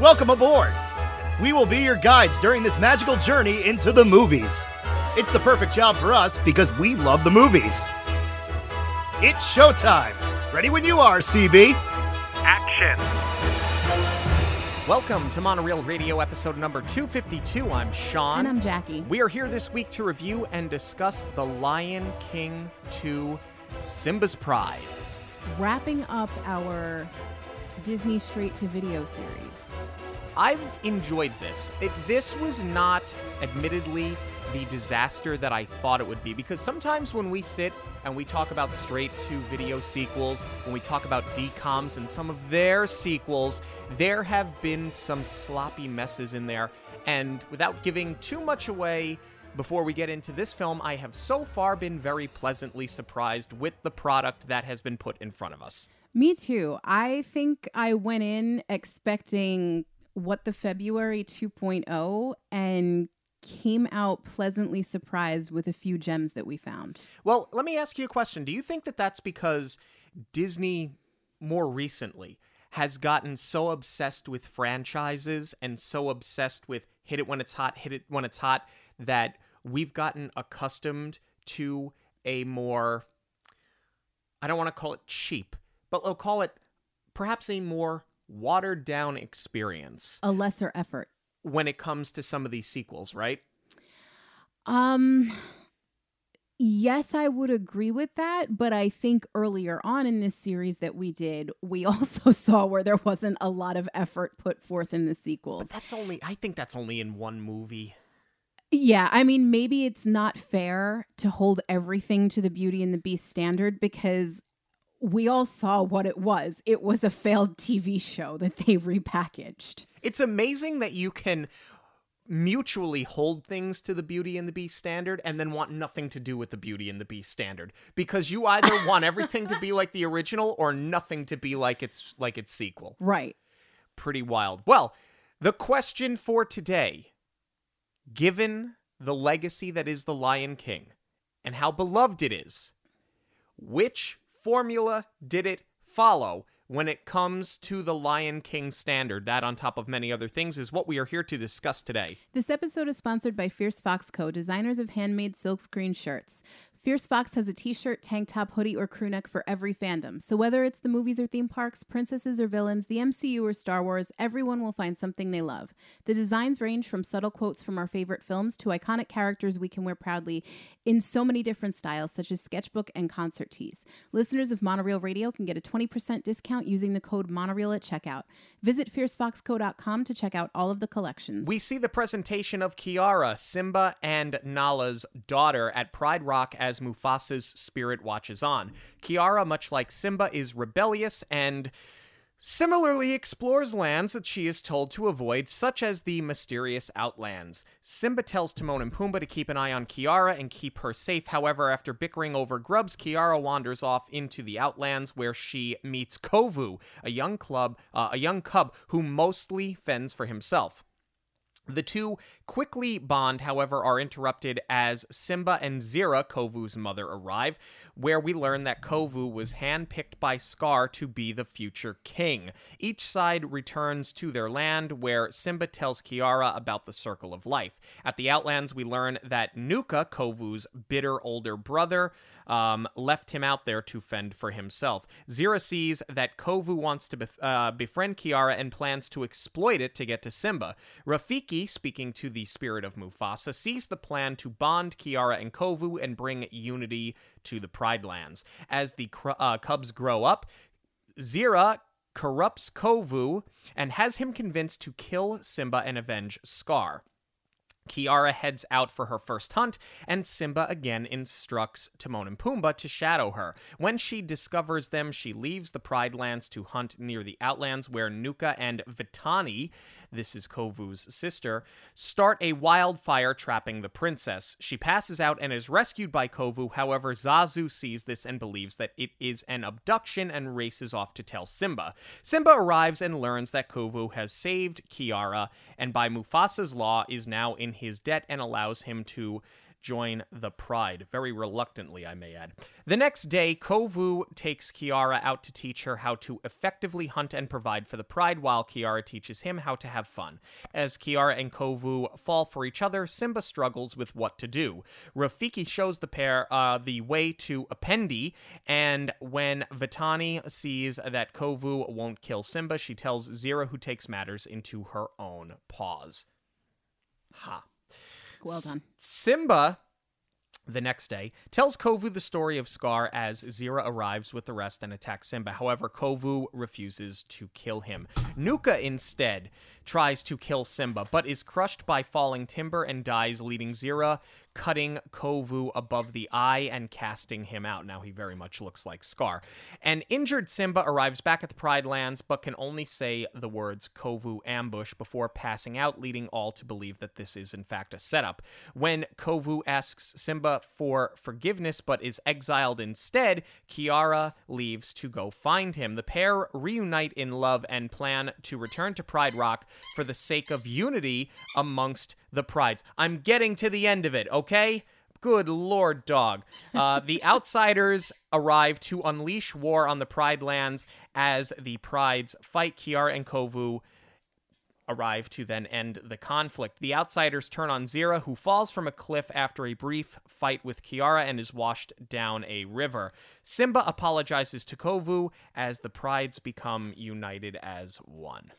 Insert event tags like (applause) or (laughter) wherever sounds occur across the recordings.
Welcome aboard! We will be your guides during this magical journey into the movies. It's the perfect job for us because we love the movies. It's showtime! Ready when you are, CB! Action! Welcome to Monoreel Radio episode number 252. I'm Sean. And I'm Jackie. We are here this week to review and discuss The Lion King 2 Simba's Pride. Wrapping up our Disney straight to video series. I've enjoyed this. It, this was not, admittedly, the disaster that I thought it would be because sometimes when we sit and we talk about straight to video sequels, when we talk about DCOMs and some of their sequels, there have been some sloppy messes in there. And without giving too much away, before we get into this film, I have so far been very pleasantly surprised with the product that has been put in front of us. Me too. I think I went in expecting what the February 2.0 and came out pleasantly surprised with a few gems that we found. Well, let me ask you a question. Do you think that that's because Disney more recently has gotten so obsessed with franchises and so obsessed with hit it when it's hot, hit it when it's hot that we've gotten accustomed to a more I don't want to call it cheap, but we'll call it perhaps a more watered down experience A lesser effort. when it comes to some of these sequels, right? Um yes, I would agree with that, but I think earlier on in this series that we did, we (laughs) also saw where there wasn't a lot of effort put forth in the sequels. But that's only I think that's only in one movie. Yeah, I mean, maybe it's not fair to hold everything to the Beauty and the Beast standard because we all saw what it was. It was a failed TV show that they (laughs) repackaged. It's amazing that you can mutually hold things to the Beauty and the Beast standard and then want nothing to do with the Beauty and the Beast standard because you either (laughs) want everything to be like the original or nothing to be like its like its sequel. Right. Pretty wild. Well, the question for today, given the legacy that is the Lion King and how beloved it is, which formula did it follow when it comes to the Lion King standard? That, on top of many other things, is what we are here to discuss today. This episode is sponsored by Fierce Fox Co., designers of handmade silkscreen shirts. Fierce Fox has a t shirt, tank top, hoodie, or crew neck for every fandom. So whether it's the movies or theme parks, princesses or villains, the MCU or Star Wars, everyone will find something they love. The designs range from subtle quotes from our favorite films to iconic characters we can wear proudly in so many different styles, such as sketchbook and concert tees. Listeners of Monoreel Radio can get a 20% discount using the code Monoreel at checkout. Visit fiercefoxco.com to check out all of the collections. We see the presentation of Kiara, Simba, and Nala's daughter at Pride Rock as Mufasa's spirit watches on. Kiara, much like Simba, is rebellious and similarly explores lands that she is told to avoid, such as the mysterious Outlands. Simba tells Timon and Pumbaa to keep an eye on Kiara and keep her safe. However, after bickering over grubs, Kiara wanders off into the Outlands where she meets Kovu, a young club, uh, a young cub who mostly fends for himself. The two quickly bond, however, are interrupted as Simba and Zira, Kovu's mother, arrive, where we learn that Kovu was handpicked by Scar to be the future king. Each side returns to their land, where Simba tells Kiara about the Circle of Life. At the Outlands, we learn that Nuka, Kovu's bitter older brother, um, left him out there to fend for himself. Zira sees that Kovu wants to bef- uh, befriend Kiara and plans to exploit it to get to Simba. Rafiki, speaking to the spirit of Mufasa, sees the plan to bond Kiara and Kovu and bring unity to the Pride Lands. As the cr- uh, cubs grow up, Zira corrupts Kovu and has him convinced to kill Simba and avenge Scar. Kiara heads out for her first hunt, and Simba again instructs Timon and Pumbaa to shadow her. When she discovers them, she leaves the Pride Lands to hunt near the Outlands, where Nuka and Vitani, this is Kovu's sister, start a wildfire trapping the princess. She passes out and is rescued by Kovu. However, Zazu sees this and believes that it is an abduction and races off to tell Simba. Simba arrives and learns that Kovu has saved Kiara, and by Mufasa's law is now in his debt and allows him to join the Pride. Very reluctantly, I may add. The next day, Kovu takes Kiara out to teach her how to effectively hunt and provide for the Pride, while Kiara teaches him how to have fun. As Kiara and Kovu fall for each other, Simba struggles with what to do. Rafiki shows the pair uh, the way to Upendi, and when Vitani sees that Kovu won't kill Simba, she tells Zira, who takes matters into her own paws. Ha. Well done. Simba, the next day, tells Kovu the story of Scar as Zira arrives with the rest and attacks Simba. However, Kovu refuses to kill him. Nuka instead tries to kill Simba, but is crushed by falling timber and dies, leading Zira cutting Kovu above the eye and casting him out. Now he very much looks like Scar. An injured Simba arrives back at the Pride Lands, but can only say the words Kovu ambush before passing out, leading all to believe that this is in fact a setup. When Kovu asks Simba for forgiveness but is exiled instead, Kiara leaves to go find him. The pair reunite in love and plan to return to Pride Rock for the sake of unity amongst the prides. I'm getting to the end of it, okay? Good lord, dog. Uh, (laughs) the outsiders arrive to unleash war on the Pride lands as the prides fight Kiara and Kovu arrive to then end the conflict. The outsiders turn on Zira, who falls from a cliff after a brief fight with Kiara and is washed down a river. Simba apologizes to Kovu as the prides become united as one.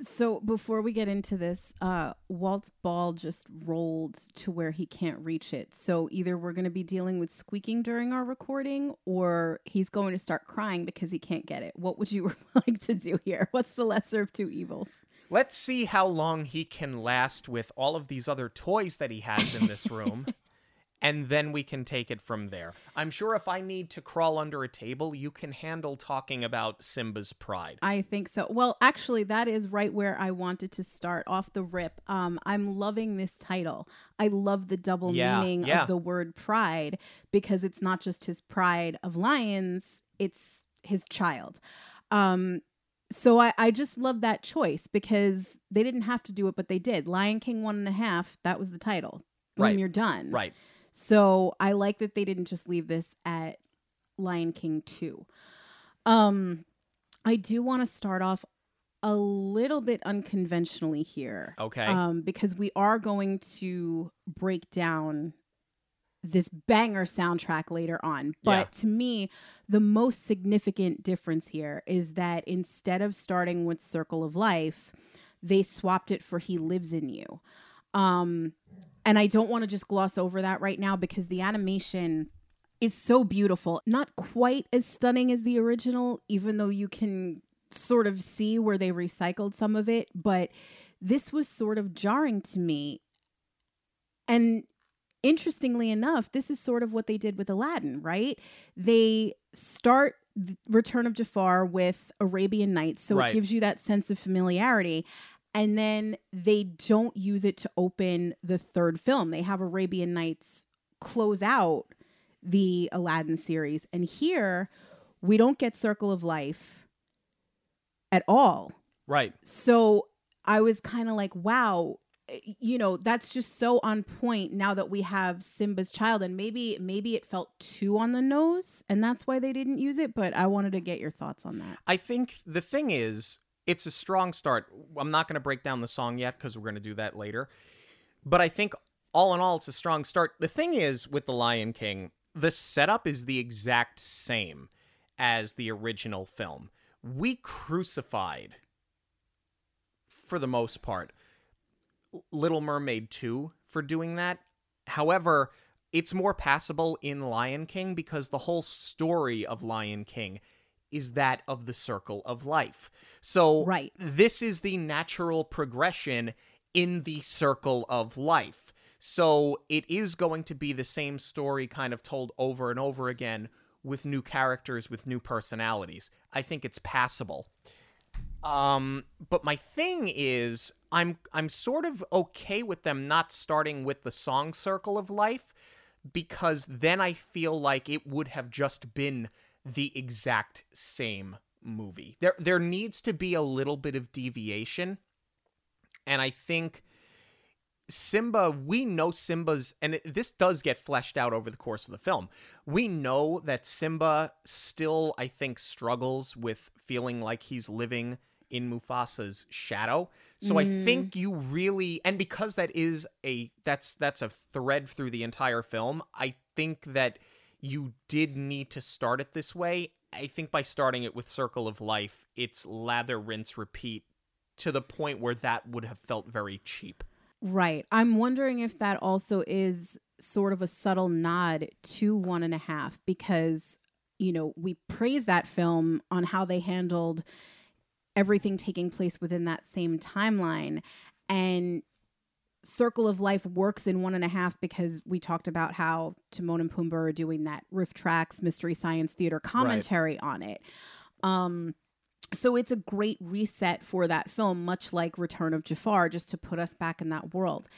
So before we get into this, uh, Walt's ball just rolled to where he can't reach it. So either we're going to be dealing with squeaking during our recording, or he's going to start crying because he can't get it. What would you (laughs) like to do here? What's the lesser of two evils? Let's see how long he can last with all of these other toys that he has in this room. (laughs) and then we can take it from there. I'm sure if I need to crawl under a table, you can handle talking about Simba's pride. I think so. Well, actually, that is right where I wanted to start off the rip. Um, I'm loving this title. I love the double Yeah, meaning yeah. of the word pride because it's not just his pride of lions, it's his child. Um, so I, I just love that choice because they didn't have to do it, but they did. Lion King one and a half, that was the title. Boom, Right. you're done. Right. So I like that they didn't just leave this at Lion King 2. Um I do want to start off a little bit unconventionally here. Okay. Um because we are going to break down this banger soundtrack later on. But Yeah. to me, the most significant difference here is that instead of starting with Circle of Life, they swapped it for He Lives in You. Um and I don't want to just gloss over that right now because the animation is so beautiful. Not quite as stunning as the original, even though you can sort of see where they recycled some of it. But this was sort of jarring to me. And interestingly enough, this is sort of what they did with Aladdin, right? They start Return of Jafar with Arabian Nights, so Right. it gives you that sense of familiarity. And then they don't use it to open the third film. They have Arabian Nights close out the Aladdin series. And here, we don't get Circle of Life at all. right. So I was kind of like, wow, eh, you know, that's just so on point now that we have Simba's child and maybe maybe it felt too on the nose and that's why they didn't use it, but I wanted to get your thoughts on that. I think the thing is, it's a strong start. I'm not going to break down the song yet because we're going to do that later. But I think all in all, it's a strong start. The thing is, with The Lion King, the setup is the exact same as the original film. We crucified, for the most part, Little Mermaid 2 for doing that. However, it's more passable in Lion King because the whole story of Lion King is that of the circle of life. So Right. this is the natural progression in the circle of life. So it is going to be the same story kind of told over and over again with new characters with new personalities. I think it's passable. Um, but my thing is, I'm I'm sort of okay with them not starting with the song "Circle of Life," because then I feel like it would have just been the exact same movie. There there needs to be a little bit of deviation, and I think Simba, we know Simba's, and it, this does get fleshed out over the course of the film. We know that Simba still, I think, struggles with feeling like he's living in Mufasa's shadow. So I hmm. think you really, and because that is a that's that's a thread through the entire film. I think that you did need to start it this way. I think by starting it with Circle of Life, it's lather, rinse, repeat to the point where that would have felt very cheap. Right. I'm wondering if that also is sort of a subtle nod to one and a half because, you know, we praise that film on how they handled everything taking place within that same timeline. And Circle of Life works in one and a half because we talked about how Timon and Pumbaa are doing that RiffTrax Mystery Science Theater commentary on it. Um, so it's a great reset for that film, much like Return of Jafar, just to put us back in that world.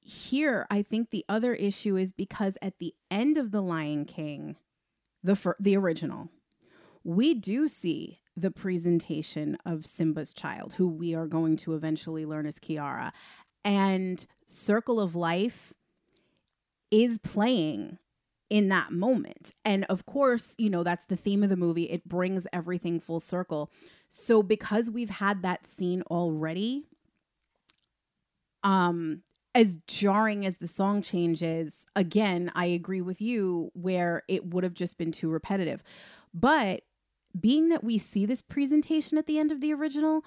Here, I think the other issue is because at the end of The Lion King, the fir- the original, we do see the presentation of Simba's child, who we are going to eventually learn is Kiara. And Circle of Life is playing in that moment. And of course, you know, that's the theme of the movie. It brings everything full circle. So because we've had that scene already, um as jarring as the song changes, again, I agree with you where it would have just been too repetitive. But being that we see this presentation at the end of the original,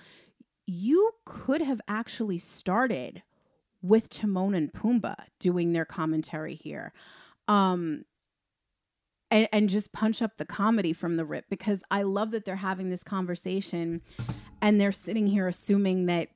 you could have actually started with Timon and Pumbaa doing their commentary here. Um and, and just punch up the comedy from the rip because I love that they're having this conversation and they're sitting here assuming that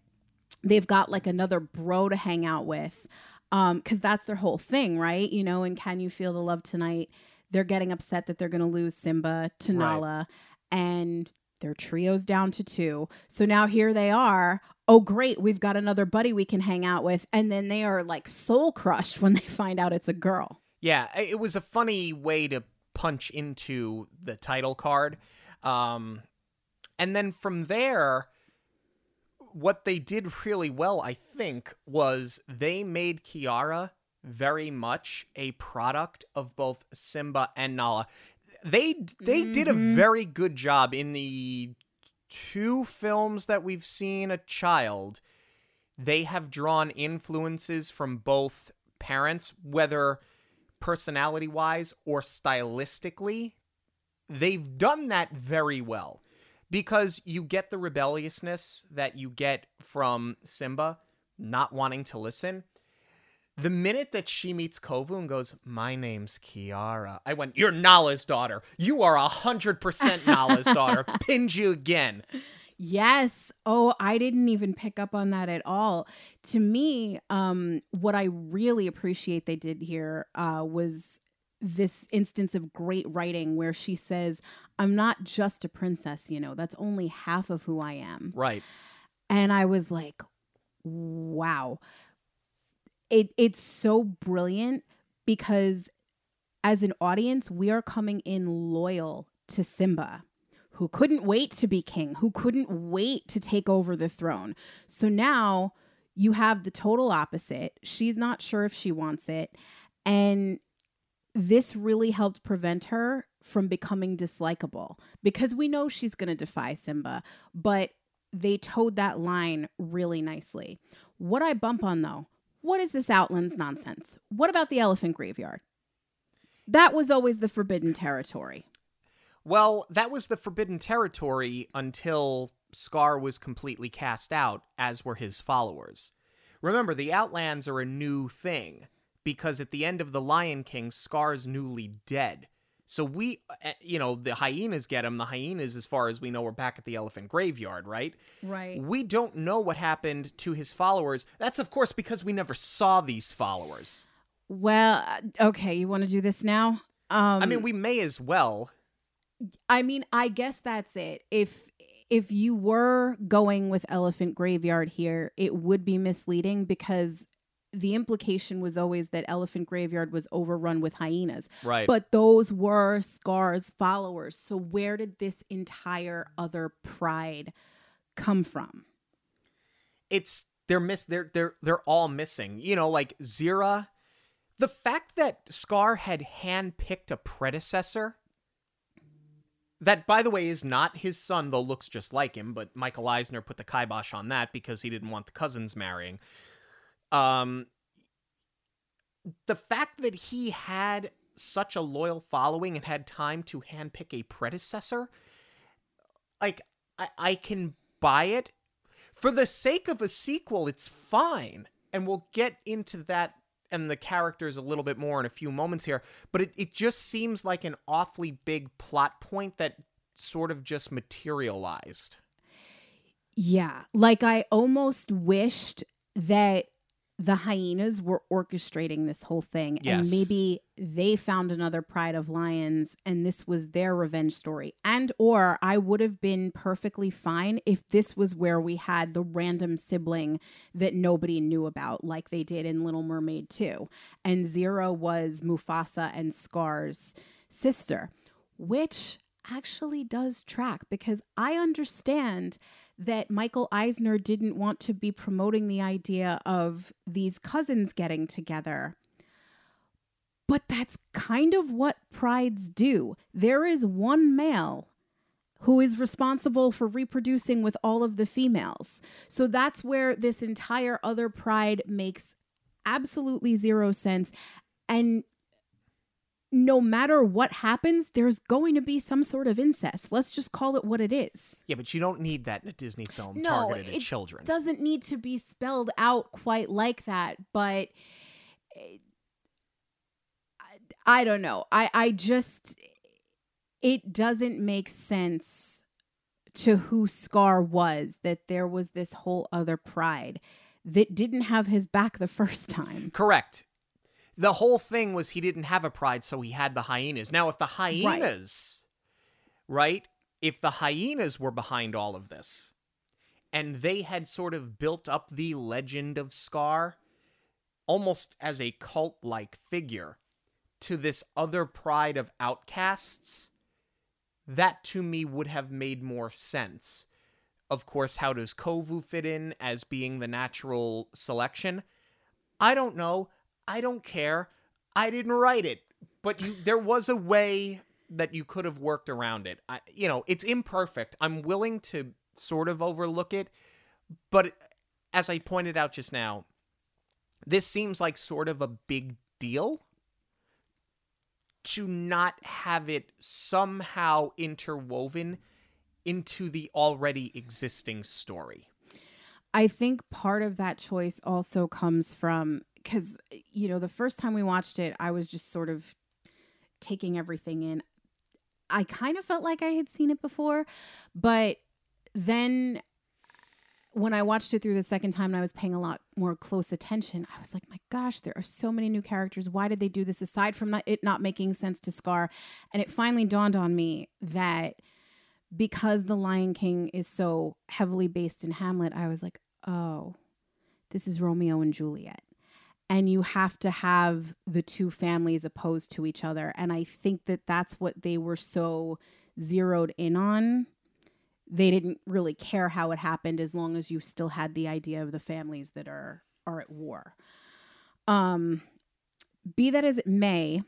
they've got like another bro to hang out with um because that's their whole thing right you know and can you feel the love tonight they're getting upset that they're going to lose simba to Right. nala and their trio's down to two so now here they are oh great we've got another buddy we can hang out with and then they are like soul crushed (laughs) when they find out it's a girl Yeah, it was a funny way to punch into the title card. Um, and then from there, what they did really well, I think, was they made Kiara very much a product of both Simba and Nala. They they did a Mhm. very good job in the two films that we've seen a child. They have drawn influences from both parents, whether personality wise or stylistically. They've done that very well because you get the rebelliousness that you get from Simba not wanting to listen. The minute that she meets Kovu and goes, My name's Kiara, I went, You're Nala's daughter. You are 100% Nala's (laughs) daughter. Pinned you again. Yes. Oh, I didn't even pick up on that at all. To me, um, what I really appreciate they did here uh, was this instance of great writing where she says, I'm not just a princess, you know, that's only half of who I am. Right. And I was like, wow. It it's so brilliant because as an audience, we are coming in loyal to Simba, who couldn't wait to be king, who couldn't wait to take over the throne. So now you have the total opposite. She's not sure if she wants it. And this really helped prevent her from becoming dislikable because we know she's going to defy Simba, but they towed that line really nicely. What I bump on though, what is this Outlands nonsense? What about the elephant graveyard? That was always the forbidden territory. Well, that was the forbidden territory until Scar was completely cast out, as were his followers. Remember, the Outlands are a new thing because at the end of The Lion King, Scar's newly dead. So we, uh, you know, the hyenas get him. The hyenas, as far as we know, are back at the elephant graveyard, right? Right. We don't know what happened to his followers. That's, of course, because we never saw these followers. Well, uh, okay, you want to do this now? Um I mean, we may as well. I mean, I guess that's it. If if you were going with Elephant Graveyard here, it would be misleading because the implication was always that Elephant Graveyard was overrun with hyenas. Right. But those were Scar's followers. So where did this entire other pride come from? it's they're miss they're they're they're all missing. You know, like Zira. The fact that Scar had handpicked a predecessor that by the way is not his son though looks just like him but michael eisner put the kibosh on that because he didn't want the cousins marrying um the fact that he had such a loyal following and had time to handpick a predecessor like i i can buy it for the sake of a sequel it's fine and we'll get into that and the characters a little bit more in a few moments here, but it, it just seems like an awfully big plot point that sort of just materialized. Yeah. Like I almost wished that the hyenas were orchestrating this whole thing Yes. and maybe they found another pride of lions and this was their revenge story and or i would have been perfectly fine if this was where we had the random sibling that nobody knew about like they did in little mermaid 2 and Zira was mufasa and scar's sister which actually does track because i understand that Michael Eisner didn't want to be promoting the idea of these cousins getting together. But that's kind of what prides do. There is one male who is responsible for reproducing with all of the females. So that's where this entire other pride makes absolutely zero sense. And no matter what happens, there's going to be some sort of incest. Let's just call it what it is. Yeah, but you don't need that in a Disney film No, targeted at it children. doesn't need to be spelled out quite like that, but it- I, I don't know. I I just it doesn't make sense to who Scar was that there was this whole other pride that didn't have his back the first time. Correct. The whole thing was he didn't have a pride, so he had the hyenas. Now, if the hyenas, right? If the hyenas were behind all of this, and they had sort of built up the legend of Scar almost as a cult like figure to this other pride of outcasts, that to me would have made more sense. Of course, how does Kovu fit in as being the natural selection? I don't know. I don't care. I didn't write it, but you there was a way that you could have worked around it. I, you know, it's imperfect. I'm willing to sort of overlook it, but as I pointed out just now, this seems like sort of a big deal to not have it somehow interwoven into the already existing story. I think part of that choice also comes from because, you know, the first time we watched it, I was just sort of taking everything in. I kind of felt like I had seen it before, but then when I watched it through the second time and I was paying a lot more close attention, I was like, my gosh, there are so many new characters. Why did they do this aside from not, it not making sense to Scar? And it finally dawned on me that because The Lion King is so heavily based in Hamlet, I was like, oh, this is Romeo and Juliet. And you have to have the two families opposed to each other. And I think that that's what they were so zeroed in on. They didn't really care how it happened as long as you still had the idea of the families that are are at war. Um, be that as it may,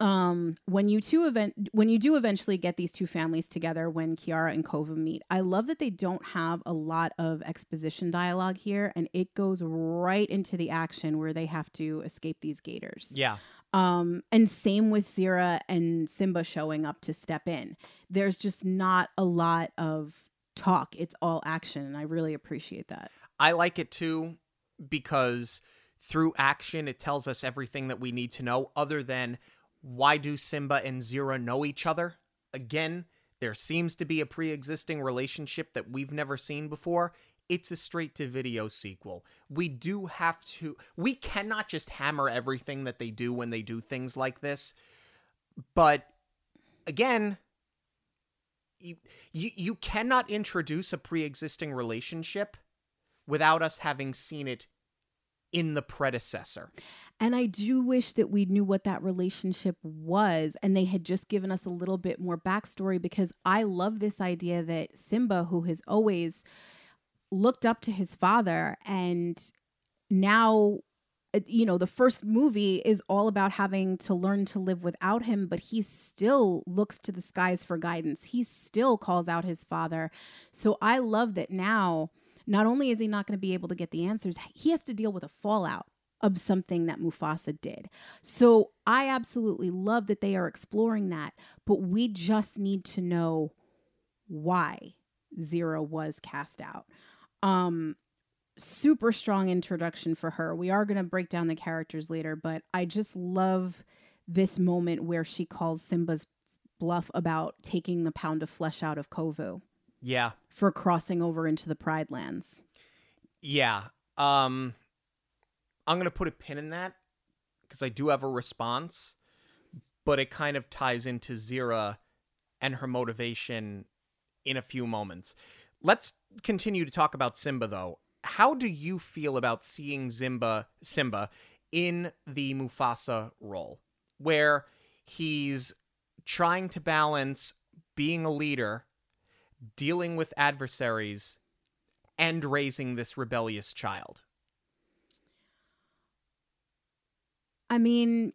um when you two event when you do eventually get these two families together when Kiara and Kovu meet I love that they don't have a lot of exposition dialogue here and it goes right into the action where they have to escape these gators. Yeah. um and same with Zira and Simba showing up to step in. There's just not a lot of talk. It's all action and I really appreciate that. I like it too because through action it tells us everything that we need to know other than why do Simba and Zira know each other? Again, there seems to be a pre-existing relationship that we've never seen before. It's a straight to video sequel. We do have to we cannot just hammer everything that they do when they do things like this. But again, you you, you cannot introduce a pre-existing relationship without us having seen it in the predecessor. And I do wish that we knew what that relationship was and they had just given us a little bit more backstory because I love this idea that Simba, who has always looked up to his father and now uh, you know the first movie is all about having to learn to live without him but he still looks to the skies for guidance he still calls out his father so i love that now not only is he not going to be able to get the answers he has to deal with a fallout of something that Mufasa did. So I absolutely love that they are exploring that, but we just need to know why Zira was cast out. Um super strong introduction for her. We are going to break down the characters later, but I just love this moment where she calls Simba's bluff about taking the pound of flesh out of Kovu. Yeah. For crossing over into the Pride Lands. Yeah. Um I'm going to put a pin in that because I do have a response, but it kind of ties into Zira and her motivation in a few moments. Let's continue to talk about Simba though. How do you feel about seeing Simba Simba in the Mufasa role where he's trying to balance being a leader, dealing with adversaries, and raising this rebellious child? I mean,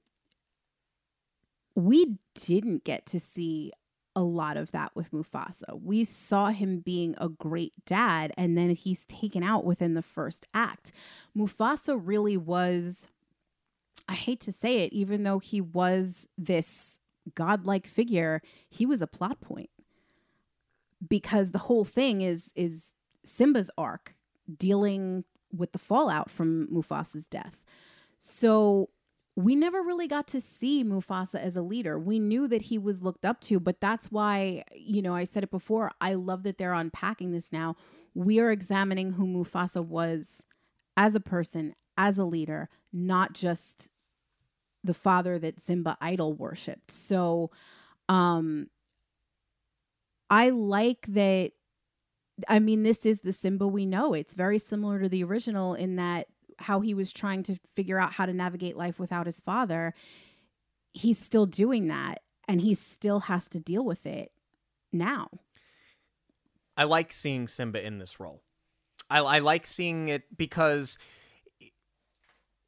we didn't get to see a lot of that with Mufasa. We saw him being a great dad, and then he's taken out within the first act. Mufasa really was, I hate to say it, even though he was this godlike figure, he was a plot point. Because the whole thing is is Simba's arc dealing with the fallout from Mufasa's death. So we never really got to see Mufasa as a leader. We knew that he was looked up to, but that's why, you know, I said it before. I love that they're unpacking this now. We are examining who Mufasa was as a person, as a leader, not just the father that Simba idol worshipped. So, um, I like that. I mean, this is the Simba we know. It's very similar to the original in that how he was trying to figure out how to navigate life without his father, he's still doing that and he still has to deal with it now. I like seeing Simba in this role. I, I like seeing it because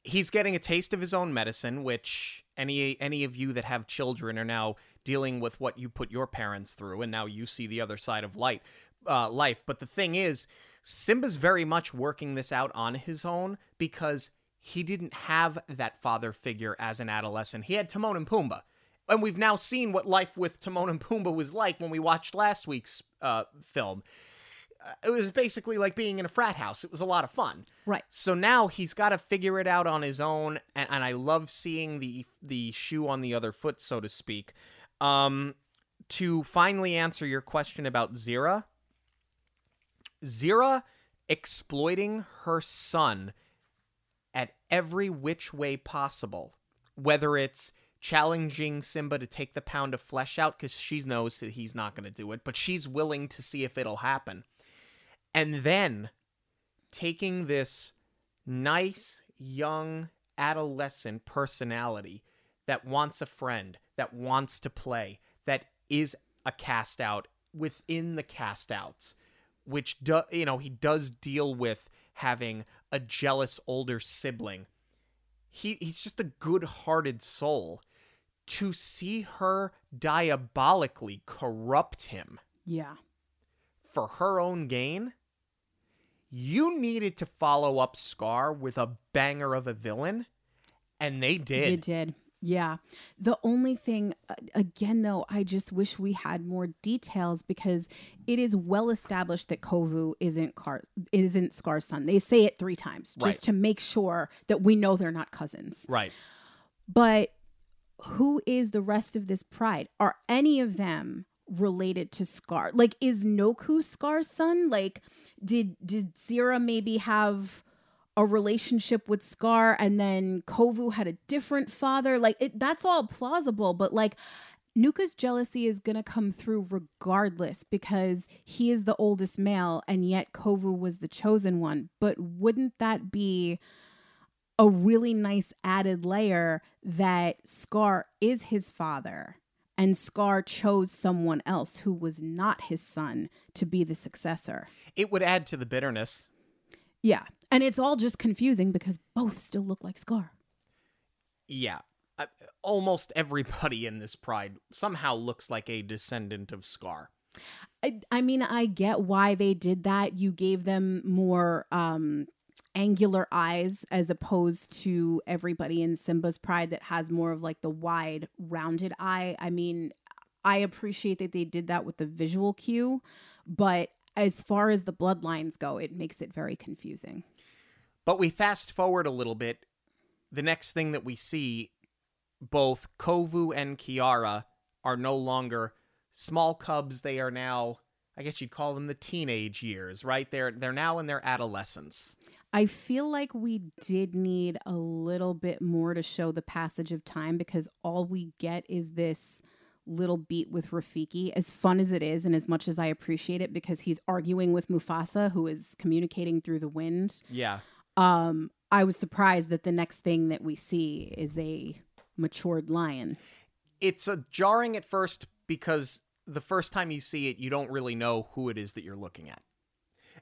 he's getting a taste of his own medicine, which any any of you that have children are now dealing with what you put your parents through, and now you see the other side of light uh, life. But the thing is, Simba's very much working this out on his own because he didn't have that father figure as an adolescent. He had Timon and Pumbaa. And we've now seen what life with Timon and Pumbaa was like when we watched last week's uh, film. Uh, it was basically like being in a frat house. It was a lot of fun. Right. So now he's got to figure it out on his own, and, and, I love seeing the the shoe on the other foot, so to speak. Um, to finally answer your question about Zira, Zira exploiting her son at every which way possible, whether it's challenging Simba to take the pound of flesh out because she knows that he's not going to do it, but she's willing to see if it'll happen. And then taking this nice, young, adolescent personality that wants a friend, that wants to play, that is a cast out within the cast outs which do, you know he does deal with having a jealous older sibling. He he's just a good-hearted soul. To see her diabolically corrupt him. Yeah. For her own gain, you needed to follow up Scar with a banger of a villain, and they did. You did. Yeah. The only thing, again, though, I just wish we had more details because it is well established that Kovu isn't Car- isn't Scar's son. They say it three times just Right. to make sure that we know they're not cousins. Right. But who is the rest of this pride? Are any of them related to Scar? Like, is Nuka Scar's son? Like, did did Zira maybe have a relationship with Scar and then Kovu had a different father? Like, it, that's all plausible, but like. Nuka's jealousy is going to come through regardless because he is the oldest male and yet Kovu was the chosen one. But wouldn't that be a really nice added layer that Scar is his father and Scar chose someone else who was not his son to be the successor. It would add to the bitterness. Yeah. And it's all just confusing because both still look like Scar. Yeah. Uh, almost everybody in this pride somehow looks like a descendant of Scar. I, I mean, I get why they did that. You gave them more um, angular eyes as opposed to everybody in Simba's pride that has more of like the wide, rounded eye. I mean, I appreciate that they did that with the visual cue, but as far as the bloodlines go, it makes it very confusing. But we fast forward a little bit. The next thing that we see, both Kovu and Kiara are no longer small cubs. They are now, I guess you'd call them the teenage years, right? They're they're now in their adolescence. I feel like we did need a little bit more to show the passage of time because all we get is this little beat with Rafiki. As fun as it is, and as much as I appreciate it because he's arguing with Mufasa, who is communicating through the wind. Yeah. Um, I was surprised that the next thing that we see is a matured lion. It's a jarring at first because the first time you see it, you don't really know who it is that you're looking at.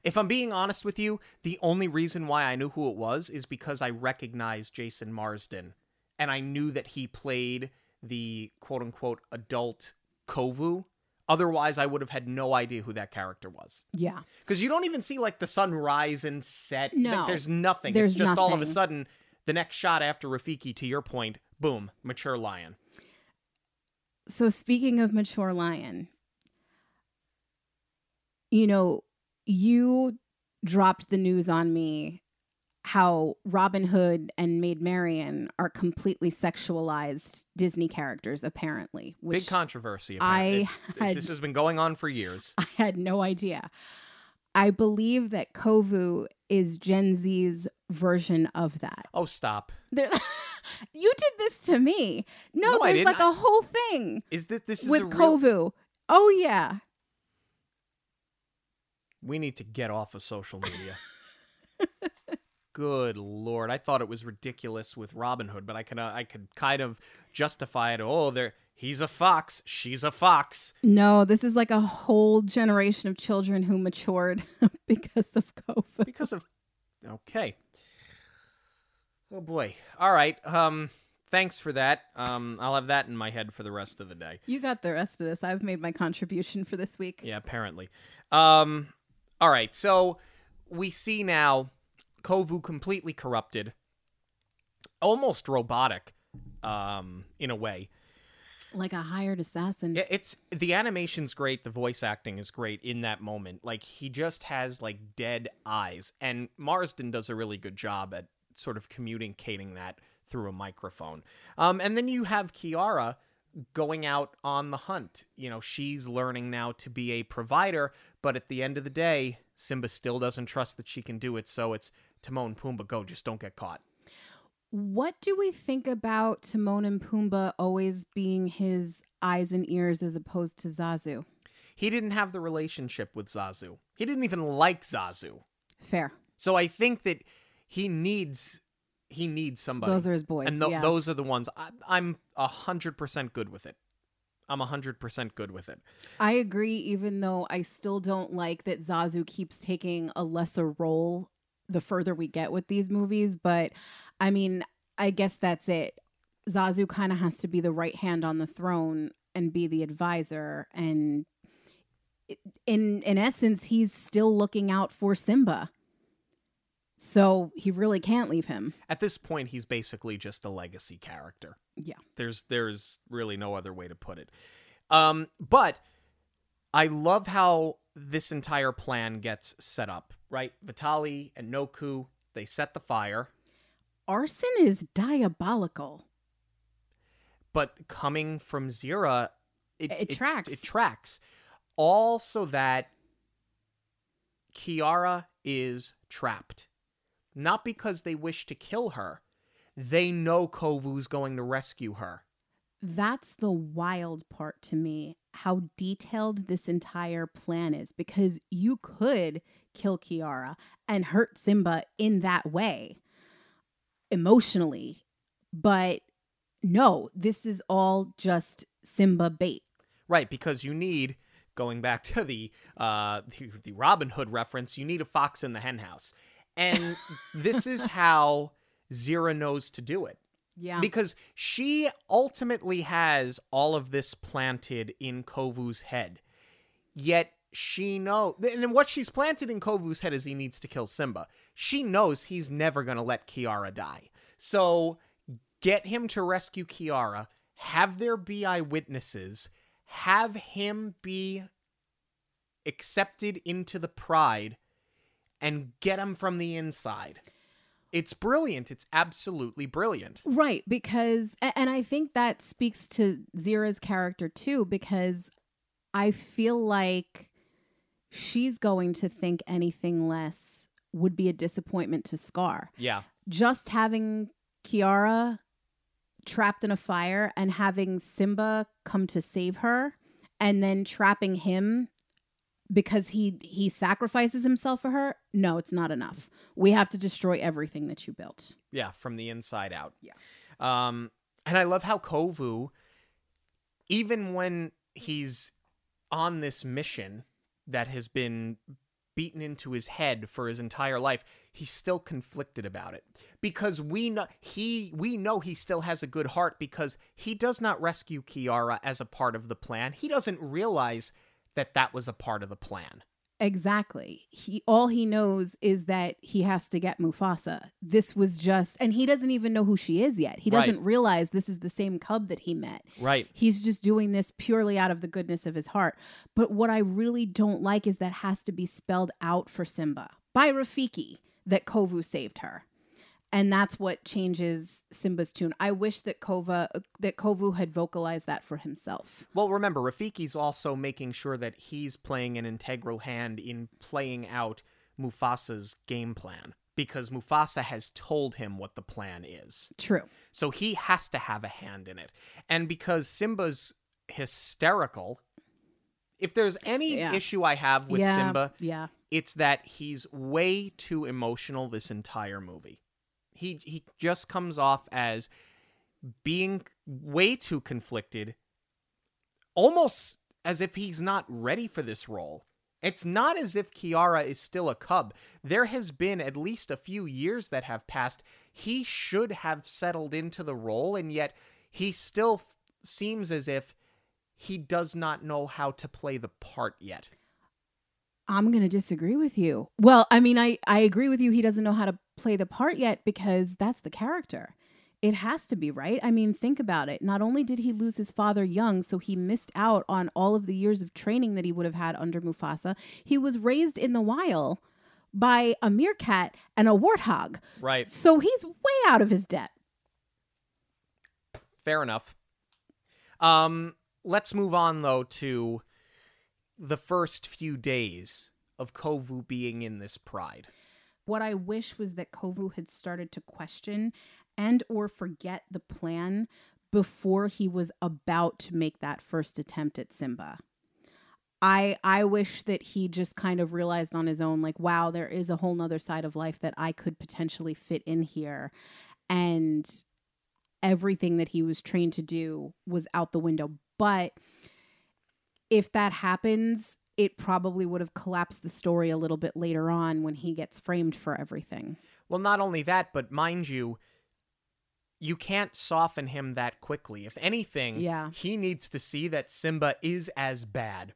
If I'm being honest with you, the only reason why I knew who it was is because I recognized Jason Marsden and I knew that he played the quote unquote adult Kovu. Otherwise, I would have had no idea who that character was. Yeah. Because you don't even see like the sun rise and set. No. Like, there's nothing. There's it's just all of a sudden, the next shot after Rafiki, to your point, boom, mature lion. So speaking of mature lion, you know, you dropped the news on me how Robin Hood and Maid Marian are completely sexualized Disney characters, apparently. Which Big controversy. I apparently. It- had- this has been going on for years. (laughs) I had no idea. I believe that Kovu is Gen Z's version of that. Oh, stop. There, (laughs) you did this to me. No, No, there's like a whole thing Is this this is with a real- Kovu. Oh yeah. We need to get off of social media. (laughs) Good lord, I thought it was ridiculous with Robin Hood, but I can uh, I could kind of justify it. Oh, there he's a fox, she's a fox. No, this is like a whole generation of children who matured (laughs) because of COVID. because of okay oh boy all right um thanks for that um i'll have that in my head for the rest of the day You got the rest of this. I've made my contribution for this week. yeah apparently um all right so we see now kovu completely corrupted almost robotic um in a way Like a hired assassin. Yeah, it's the animation's great, the voice acting is great in that moment. Like he just has like dead eyes and Marsden does a really good job at sort of communicating that through a microphone. Um and then you have Kiara going out on the hunt. You know, she's learning now to be a provider, but at the end of the day, Simba still doesn't trust that she can do it, so it's Timon and Pumbaa go, just don't get caught. What do we think about Timon and Pumbaa always being his eyes and ears as opposed to Zazu? He didn't have the relationship with Zazu. He didn't even like Zazu. Fair. So I think that he needs he needs somebody. Those are his boys. and tho- yeah. those are the ones I, I'm a hundred percent good with it. I'm a hundred percent good with it. I agree, even though I still don't like that Zazu keeps taking a lesser role the further we get with these movies. But I mean, I guess that's it. Zazu kind of has to be the right hand on the throne and be the advisor. And in in essence, he's still looking out for Simba. So he really can't leave him. At this point, he's basically just a legacy character. Yeah. There's there's really no other way to put it. Um, but I love how this entire plan gets set up. Right, Vitani and Nuka they set the fire. Arson is diabolical. but coming from Zira, it, It tracks. It, tracks. All so that Kiara is trapped. Not because they wish to kill her. They know Kovu's going to rescue her. That's the wild part to me, how detailed this entire plan is, because you could kill Kiara and hurt Simba in that way emotionally. But no, this is all just Simba bait. Right, because you need going back to the uh the, the Robin Hood reference, you need a fox in the henhouse. And this is how Zira knows to do it. Yeah. Because she ultimately has all of this planted in Kovu's head. Yet she knows. and what she's planted in Kovu's head is he needs to kill Simba. She knows he's never going to let Kiara die. So get him to rescue Kiara, have there be eyewitnesses, have him be accepted into the pride and get him from the inside. It's brilliant. It's absolutely brilliant. Right, because and I think that speaks to Zira's character too because I feel like she's going to think anything less would be a disappointment to Scar. Yeah. Just having Kiara trapped in a fire and having Simba come to save her and then trapping him because he he sacrifices himself for her no it's not enough we have to destroy everything that you built Yeah, from the inside out. Yeah. Um, and I love how Kovu, even when he's on this mission that has been beaten into his head for his entire life, he's still conflicted about it because we know he we know he still has a good heart because he does not rescue Kiara as a part of the plan. He doesn't realize that that was a part of the plan. Exactly. He all he knows is that he has to get Mufasa. This was just and he doesn't even know who she is yet. He Right. doesn't realize this is the same cub that he met. Right. He's just doing this purely out of the goodness of his heart. But what I really don't like is that has to be spelled out for Simba by Rafiki that Kovu saved her. And that's what changes Simba's tune. I wish that Kova that Kovu had vocalized that for himself. Well, remember, Rafiki's also making sure that he's playing an integral hand in playing out Mufasa's game plan because Mufasa has told him what the plan is. True. So he has to have a hand in it. And because Simba's hysterical, if there's any Yeah. issue I have with yeah. Simba, Yeah. it's that he's way too emotional this entire movie. He he just comes off as being way too conflicted, almost as if he's not ready for this role. It's not as if Kiara is still a cub. There has been at least a few years that have passed. He should have settled into the role, and yet he still f- seems as if he does not know how to play the part yet. I'm going to disagree with you. Well, I mean, I, I agree with you. He doesn't know how to play the part yet because that's the character. It has to be, right? I mean, think about it. Not only did he lose his father young, so he missed out on all of the years of training that he would have had under Mufasa, he was raised in the wild by a meerkat and a warthog. Right. So he's way out of his debt. Fair enough. Um, let's move on though to the first few days of Kovu being in this pride. What I wish was that Kovu had started to question and or forget the plan before he was about to make that first attempt at Simba. I I wish that he just kind of realized on his own like wow there is a whole nother side of life that I could potentially fit in here and everything that he was trained to do was out the window but if that happens it probably would have collapsed the story a little bit later on when he gets framed for everything. Well, not only that, but mind you, you can't soften him that quickly. If anything, Yeah. he needs to see that Simba is as bad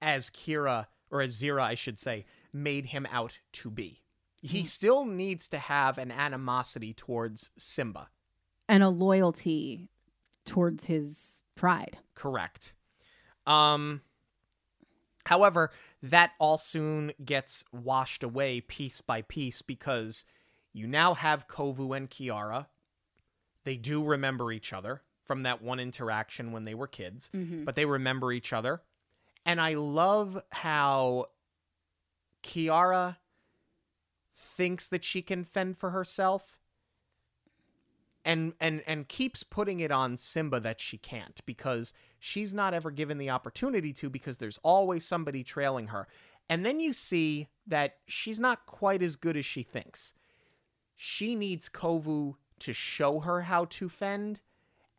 as Kira, or as Zira, I should say, made him out to be. He mm. still needs to have an animosity towards Simba. And a loyalty towards his pride. Correct. Um however, that all soon gets washed away piece by piece because you now have Kovu and Kiara. They do remember each other from that one interaction when they were kids, but they remember each other. And I love how Kiara thinks that she can fend for herself and and and keeps putting it on Simba that she can't because she's not ever given the opportunity to because there's always somebody trailing her. And then you see that she's not quite as good as she thinks. She needs Kovu to show her how to fend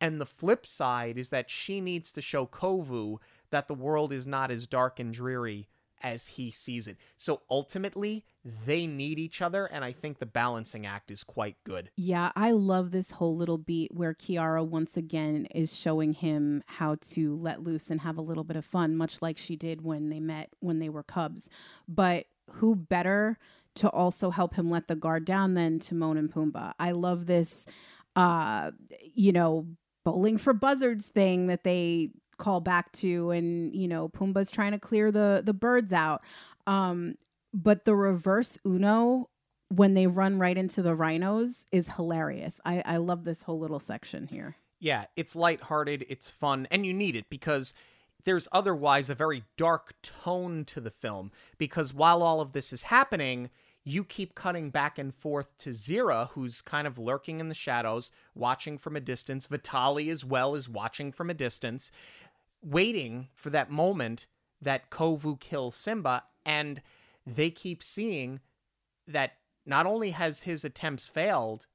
And the flip side is that she needs to show Kovu that the world is not as dark and dreary as he sees it. So ultimately, they need each other, and I think the balancing act is quite good. Yeah, I love this whole little beat where Kiara once again is showing him how to let loose and have a little bit of fun, much like she did when they met when they were cubs. But who better to also help him let the guard down than Timon and Pumbaa? I love this, uh, you know, bowling for buzzards thing that they call back to and you know Pumbaa's trying to clear the the birds out um but the reverse uno when they run right into the rhinos is hilarious i i love this whole little section here Yeah, it's lighthearted, it's fun, and you need it because there's otherwise a very dark tone to the film. Because while all of this is happening, you keep cutting back and forth to Zira, who's kind of lurking in the shadows, watching from a distance. Vitani, as well, is watching from a distance, waiting for that moment that Kovu kills Simba. And they keep seeing that not only has his attempts failed,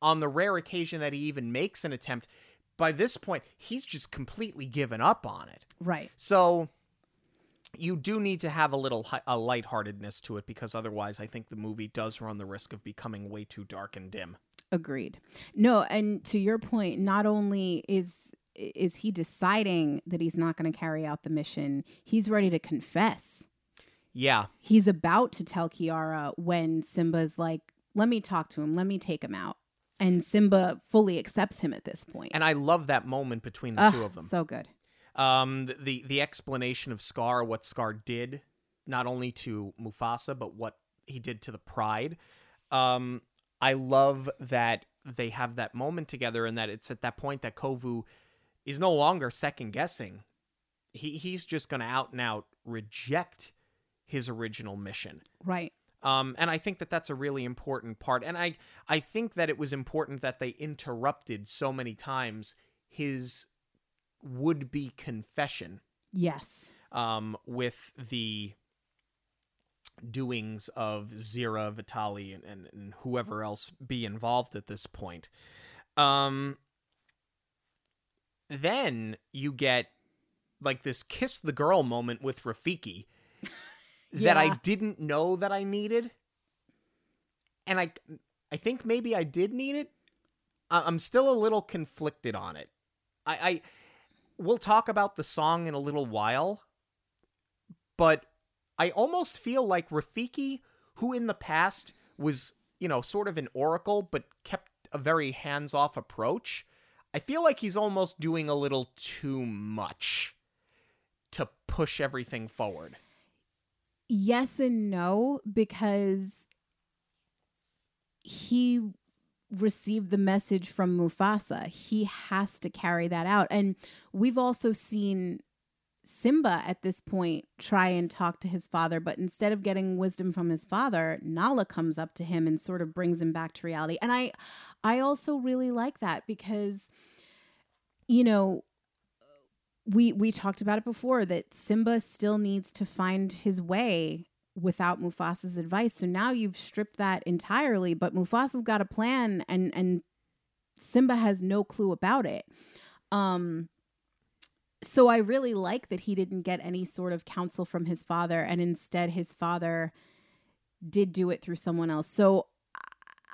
on the rare occasion that he even makes an attempt, by this point, he's just completely given up on it. right So you do need to have a little hi- a lightheartedness to it because otherwise I think the movie does run the risk of becoming way too dark and dim. agreed no and to your point not only is is he deciding that he's not going to carry out the mission he's ready to confess Yeah. he's about to tell Kiara when Simba's like, let me talk to him, let me take him out. And Simba fully accepts him at this point. And I love that moment between the Ugh, two of them. So good. Um, the, the the explanation of Scar, what Scar did, not only to Mufasa, but what he did to the Pride. Um, I love that they have that moment together, and that it's at that point that Kovu is no longer second guessing. He he's just gonna out and out reject his original mission. Right. Um, and I think that that's a really important part. And I, I think that it was important that they interrupted so many times his would be confession Yes. um, with the doings of Zira, Vitani, and, and, and whoever else be involved at this point. Um, then you get like this kiss the girl moment with Rafiki (laughs) that I didn't know that I needed. And I I think maybe I did need it. I- I'm still a little conflicted on it. I, I we'll talk about the song in a little while, but I almost feel like Rafiki, who in the past was, you know, sort of an oracle but kept a very hands-off approach, I feel like he's almost doing a little too much to push everything forward. Yes and no, because he received the message from Mufasa. He has to carry that out. And we've also seen Simba at this point try and talk to his father, but instead of getting wisdom from his father, Nala comes up to him and sort of brings him back to reality. And I I also really like that because you know, we we talked about it before that Simba still needs to find his way without Mufasa's advice. So now you've stripped that entirely, but Mufasa's got a plan and and Simba has no clue about it. Um so I really like that he didn't get any sort of counsel from his father and instead his father did do it through someone else. So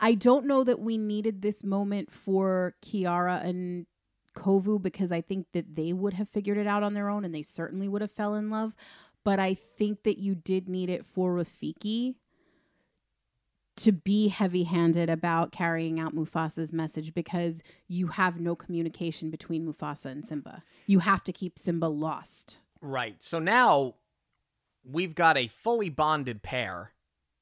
I don't know that we needed this moment for Kiara and Kovu because I think that they would have figured it out on their own and they certainly would have fell in love. But I think that you did need it for Rafiki to be heavy handed about carrying out Mufasa's message because you have no communication between Mufasa and Simba. You have to keep Simba lost. Right. So now we've got a fully bonded pair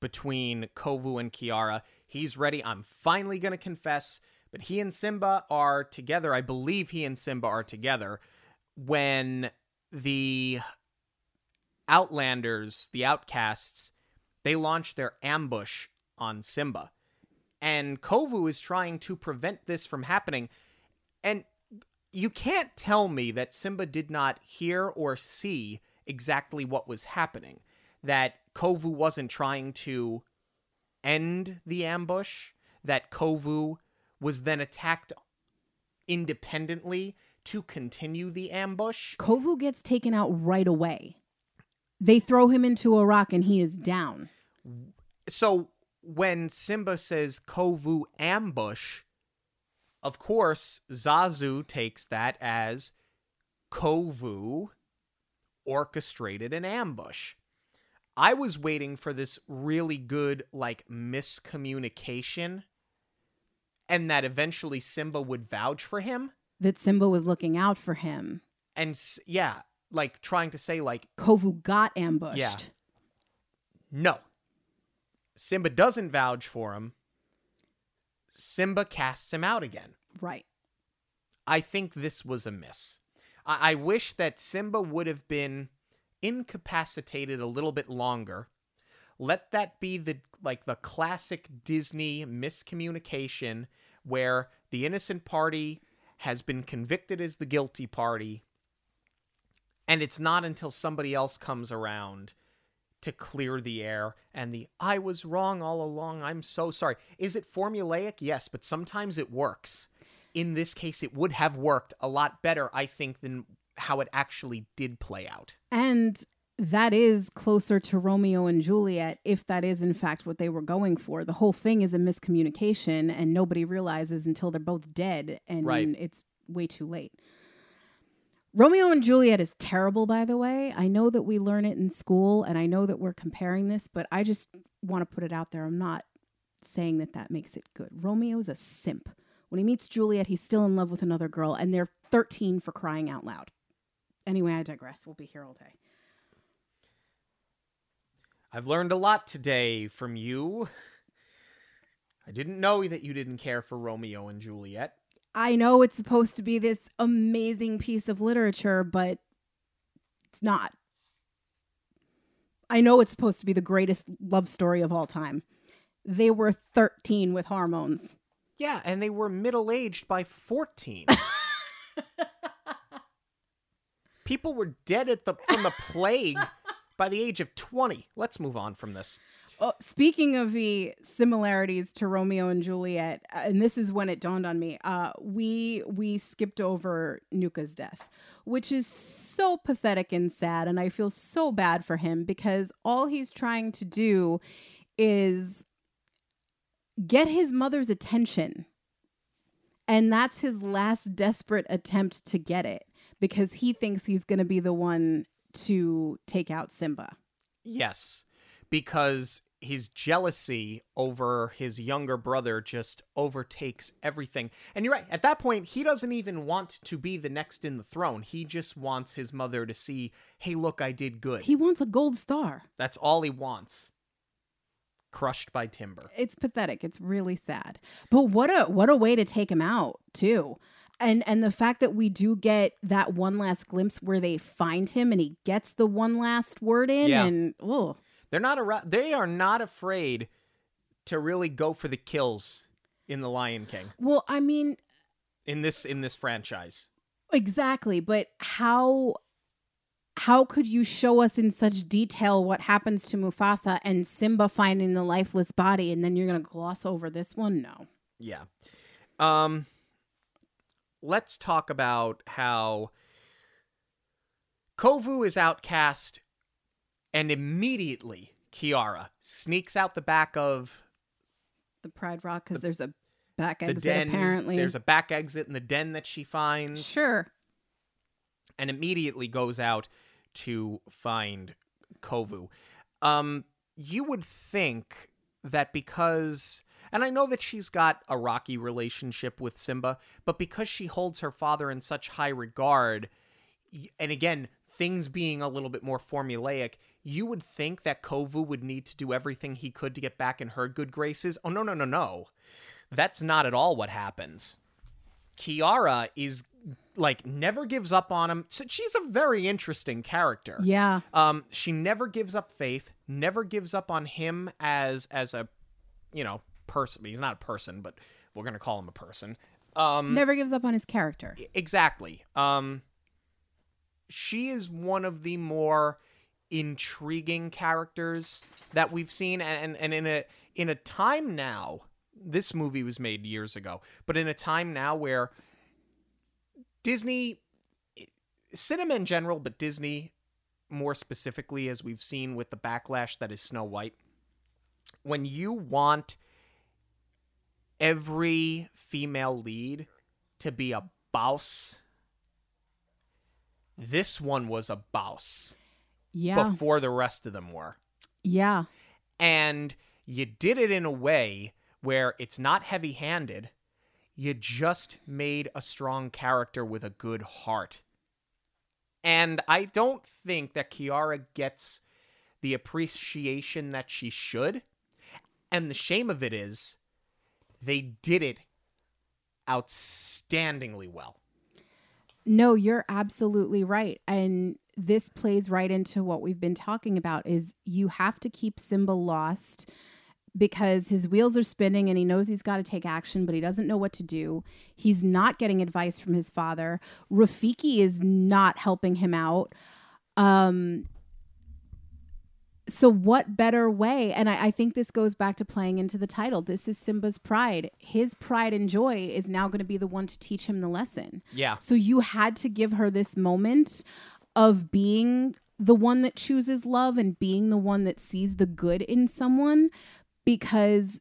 between Kovu and Kiara. He's ready. I'm finally going to confess. But he and Simba are together. I believe he and Simba are together when the Outlanders, the Outcasts, they launch their ambush on Simba. And Kovu is trying to prevent this from happening. And you can't tell me that Simba did not hear or see exactly what was happening. That Kovu wasn't trying to end the ambush, that Kovu was then attacked independently to continue the ambush. Kovu gets taken out right away. They throw him into a rock and he is down. So when Simba says Kovu ambush, of course, Zazu takes that as Kovu orchestrated an ambush. I was waiting for this really good, like, miscommunication, and that eventually Simba would vouch for him. That Simba was looking out for him. And yeah, like trying to say, like, Kovu got ambushed. Yeah. no. Simba doesn't vouch for him. Simba casts him out again. Right. I think this was a miss. I, I wish that Simba would have been incapacitated a little bit longer. Let that be the like the classic Disney miscommunication where the innocent party has been convicted as the guilty party and it's not until somebody else comes around to clear the air and the I was wrong all along. I'm so sorry. Is it formulaic? Yes, but sometimes it works. In this case, it would have worked a lot better, I think, than how it actually did play out. And that is closer to Romeo and Juliet, if that is in fact what they were going for. The whole thing is a miscommunication, and nobody realizes until they're both dead, and Right. it's way too late. Romeo and Juliet is terrible, by the way. I know that we learn it in school, and I know that we're comparing this, but I just want to put it out there. I'm not saying that that makes it good. Romeo's a simp. When he meets Juliet, he's still in love with another girl, and they're 13 for crying out loud. Anyway, I digress. We'll be here all day. I've learned a lot today from you. I didn't know that you didn't care for Romeo and Juliet. I know it's supposed to be this amazing piece of literature, but it's not. I know it's supposed to be the greatest love story of all time. They were 13 with hormones. Yeah, and they were middle aged by 14. (laughs) People were dead at the from the plague by the age of 20. Let's move on from this. Oh, speaking of the similarities to Romeo and Juliet, uh, and this is when it dawned on me. Uh, we we skipped over Nuka's death, which is so pathetic and sad, and I feel so bad for him because all he's trying to do is get his mother's attention, and that's his last desperate attempt to get it because he thinks he's going to be the one to take out Simba. Yes, because his jealousy over his younger brother just overtakes everything. And you're right, at that point, he doesn't even want to be the next in the throne. He just wants his mother to see, hey, look, I did good. He wants a gold star. That's all he wants. Crushed by timber. it's pathetic. It's really sad. But what a what a way to take him out too. And and the fact that we do get that one last glimpse where they find him and he gets the one last word in Yeah. and oh They're not around. They are not afraid to really go for the kills in the Lion King well I mean in this in this franchise. exactly but how how could you show us in such detail what happens to Mufasa and Simba finding the lifeless body and then you're going to gloss over this one no Yeah. Um let's talk about how Kovu is outcast and immediately Kiara sneaks out the back of the Pride Rock cuz there's a back the exit den. apparently There's a back exit in the den that she finds sure and immediately goes out to find Kovu. Um, you would think that because, and I know that she's got a rocky relationship with Simba, but because she holds her father in such high regard, and again, things being a little bit more formulaic, you would think that Kovu would need to do everything he could to get back in her good graces. Oh, no, no, no, no. That's not at all what happens. Kiara is like never gives up on him. So she's a very interesting character. yeah Um, she never gives up faith, never gives up on him as as a, you know, person. He's not a person, but we're gonna call him a person. Um, never gives up on his character exactly. Um, she is one of the more intriguing characters that we've seen, and, and in a in a time now, this movie was made years ago, but in a time now where Disney, cinema in general, but Disney more specifically, as we've seen with the backlash that is Snow White, when you want every female lead to be a bouse, this one was a bouse Yeah. before the rest of them were. yeah. And you did it in a way where it's not heavy handed. You just made a strong character with a good heart. And I don't think that Kiara gets the appreciation that she should. And the shame of it is, they did it outstandingly well. No, you're absolutely right. And this plays right into what we've been talking about is you have to keep Simba lost because his wheels are spinning and he knows he's got to take action, but he doesn't know what to do. He's not getting advice from his father. Rafiki is not helping him out. Um so what better way and I, I think this goes back to playing into the title this is simba's pride his pride and joy is now going to be the one to teach him the lesson Yeah. so you had to give her this moment of being the one that chooses love and being the one that sees the good in someone because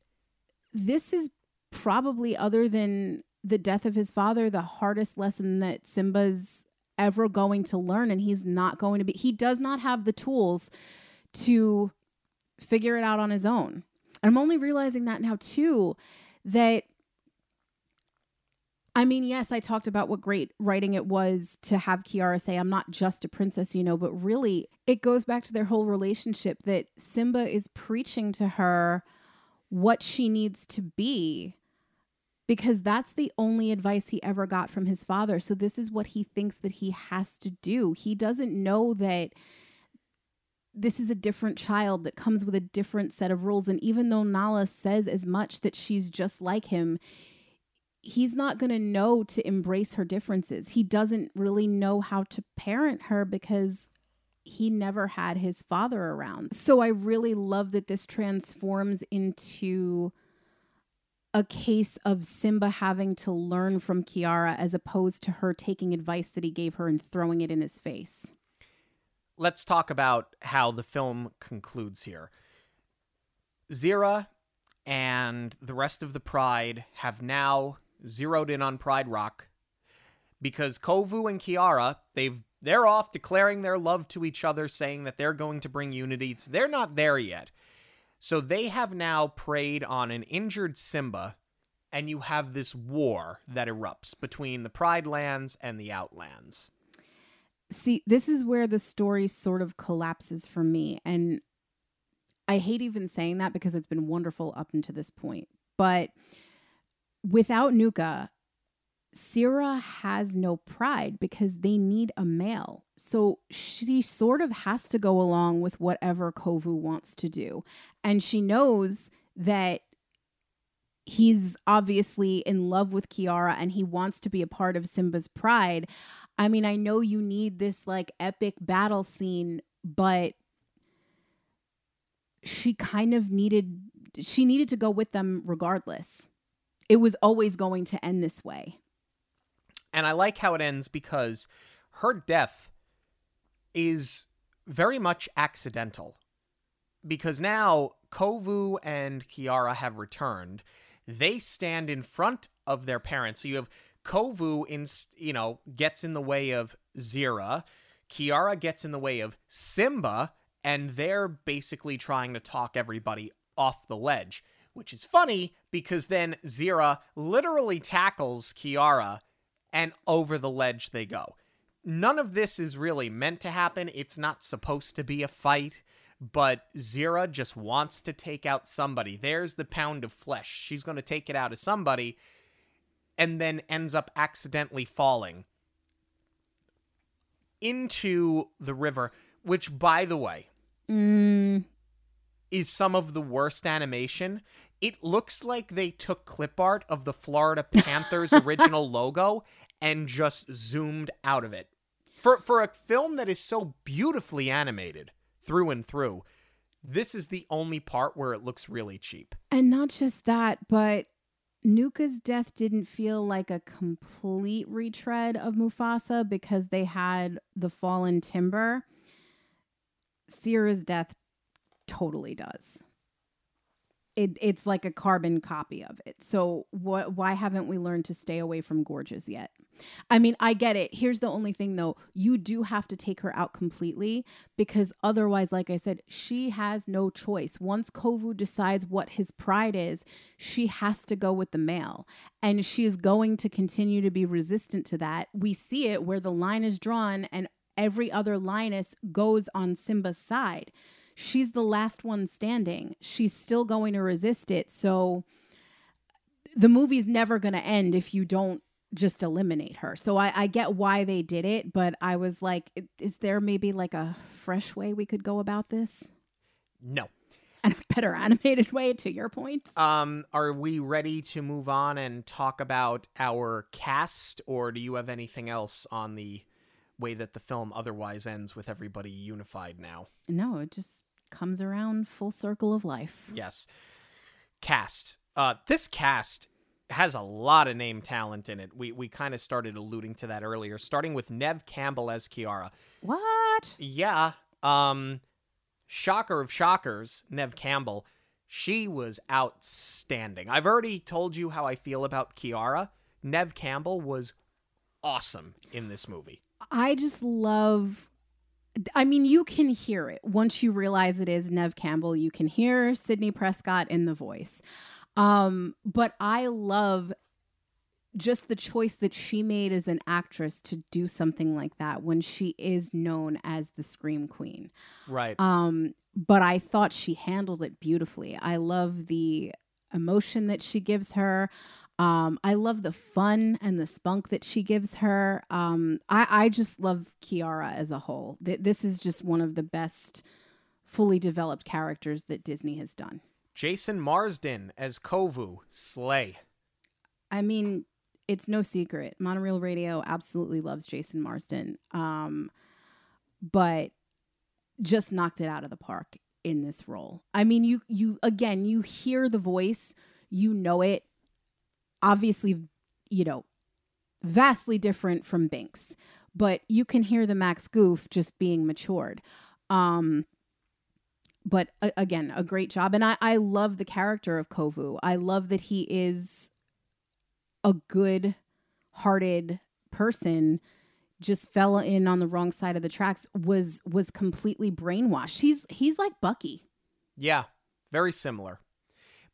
this is probably other than the death of his father the hardest lesson that Simba's ever going to learn and he's not going to be he does not have the tools to figure it out on his own. I'm only realizing that now too that I mean, yes, I talked about what great writing it was to have Kiara say, I'm not just a princess, you know, but really it goes back to their whole relationship that Simba is preaching to her what she needs to be because that's the only advice he ever got from his father. So this is what he thinks that he has to do. He doesn't know that this is a different child that comes with a different set of rules. And even though Nala says as much that she's just like him, he's not going to know to embrace her differences. He doesn't really know how to parent her because he never had his father around. So I really love that this transforms into a case of Simba having to learn from Kiara as opposed to her taking advice that he gave her and throwing it in his face. let's talk about how the film concludes here. Zira and the rest of the Pride have now zeroed in on Pride Rock because Kovu and Kiara, they've they're off declaring their love to each other, saying that they're going to bring unity. So they're not there yet. So they have now preyed on an injured Simba, and you have this war that erupts between the Pride lands and the Outlands. See, this is where the story sort of collapses for me. And I hate even saying that because it's been wonderful up until this point. But without Nuka, Zira has no pride because they need a male. So she sort of has to go along with whatever Kovu wants to do. And she knows that he's obviously in love with Kiara and he wants to be a part of Simba's pride. I mean, I know you need this like epic battle scene, but she kind of needed she needed to go with them regardless. It was always going to end this way. And I like how it ends because her death is very much accidental. Because now Kovu and Kiara have returned. They stand in front of their parents. So you have Kovu in you know gets in the way of Zira, Kiara gets in the way of Simba, and they're basically trying to talk everybody off the ledge. Which is funny because then Zira literally tackles Kiara and over the ledge they go. None of this is really meant to happen. It's not supposed to be a fight, but Zira just wants to take out somebody. There's the pound of flesh. She's going to take it out of somebody and then ends up accidentally falling into the river, which, by the way, Mm, is some of the worst animation. It looks like they took clip art of the Florida Panthers (laughs) original logo and just zoomed out of it. For for a film that is so beautifully animated through and through, this is the only part where it looks really cheap. and not just that, but Nuka's death didn't feel like a complete retread of Mufasa because they had the fallen timber. Zira's death totally does. It, it's like a carbon copy of it. So what why haven't we learned to stay away from gorges yet? I mean, I get it. Here's the only thing though. You do have to take her out completely because otherwise, like I said, she has no choice. Once Kovu decides what his pride is, she has to go with the male. And she is going to continue to be resistant to that. We see it where the line is drawn and every other lioness goes on Simba's side. She's the last one standing. She's still going to resist it. So the movie's never going to end if you don't just eliminate her. So I, I get why they did it, but I was like, is there maybe like a fresh way we could go about this? No. (laughs) And a better animated way, to your point? Um, are we ready to move on and talk about our cast, or do you have anything else on the way that the film otherwise ends with everybody unified now? No, it just comes around full circle of life. Yes. Cast. Uh, this cast has a lot of name talent in it. We we kind of started alluding to that earlier, starting with Neve Campbell as Kiara. What? Yeah. Um shocker of shockers, Neve Campbell. She was outstanding. I've already told you how I feel about Kiara. Neve Campbell was awesome in this movie. I just love I mean, you can hear it once you realize it is Neve Campbell. You can hear Sidney Prescott in the voice. Um, but I love just the choice that she made as an actress to do something like that when she is known as the scream queen. Right. Um, but I thought she handled it beautifully. I love the emotion that she gives her. Um, I love the fun and the spunk that she gives her. Um, I, I just love Kiara as a whole. Th- this is just one of the best fully developed characters that Disney has done. Jason Marsden as Kovu, Slay. I mean, it's no secret. Monoreel Radio absolutely loves Jason Marsden. Um, but just knocked it out of the park in this role. I mean, you you again, you hear the voice, you know it. Obviously, you know, vastly different from Binx, but you can hear the Max Goof just being matured. Um, but a- again, a great job. And I, I love the character of Kovu. I love that he is a good hearted person just fell in on the wrong side of the tracks was was completely brainwashed he's he's like bucky Yeah, very similar.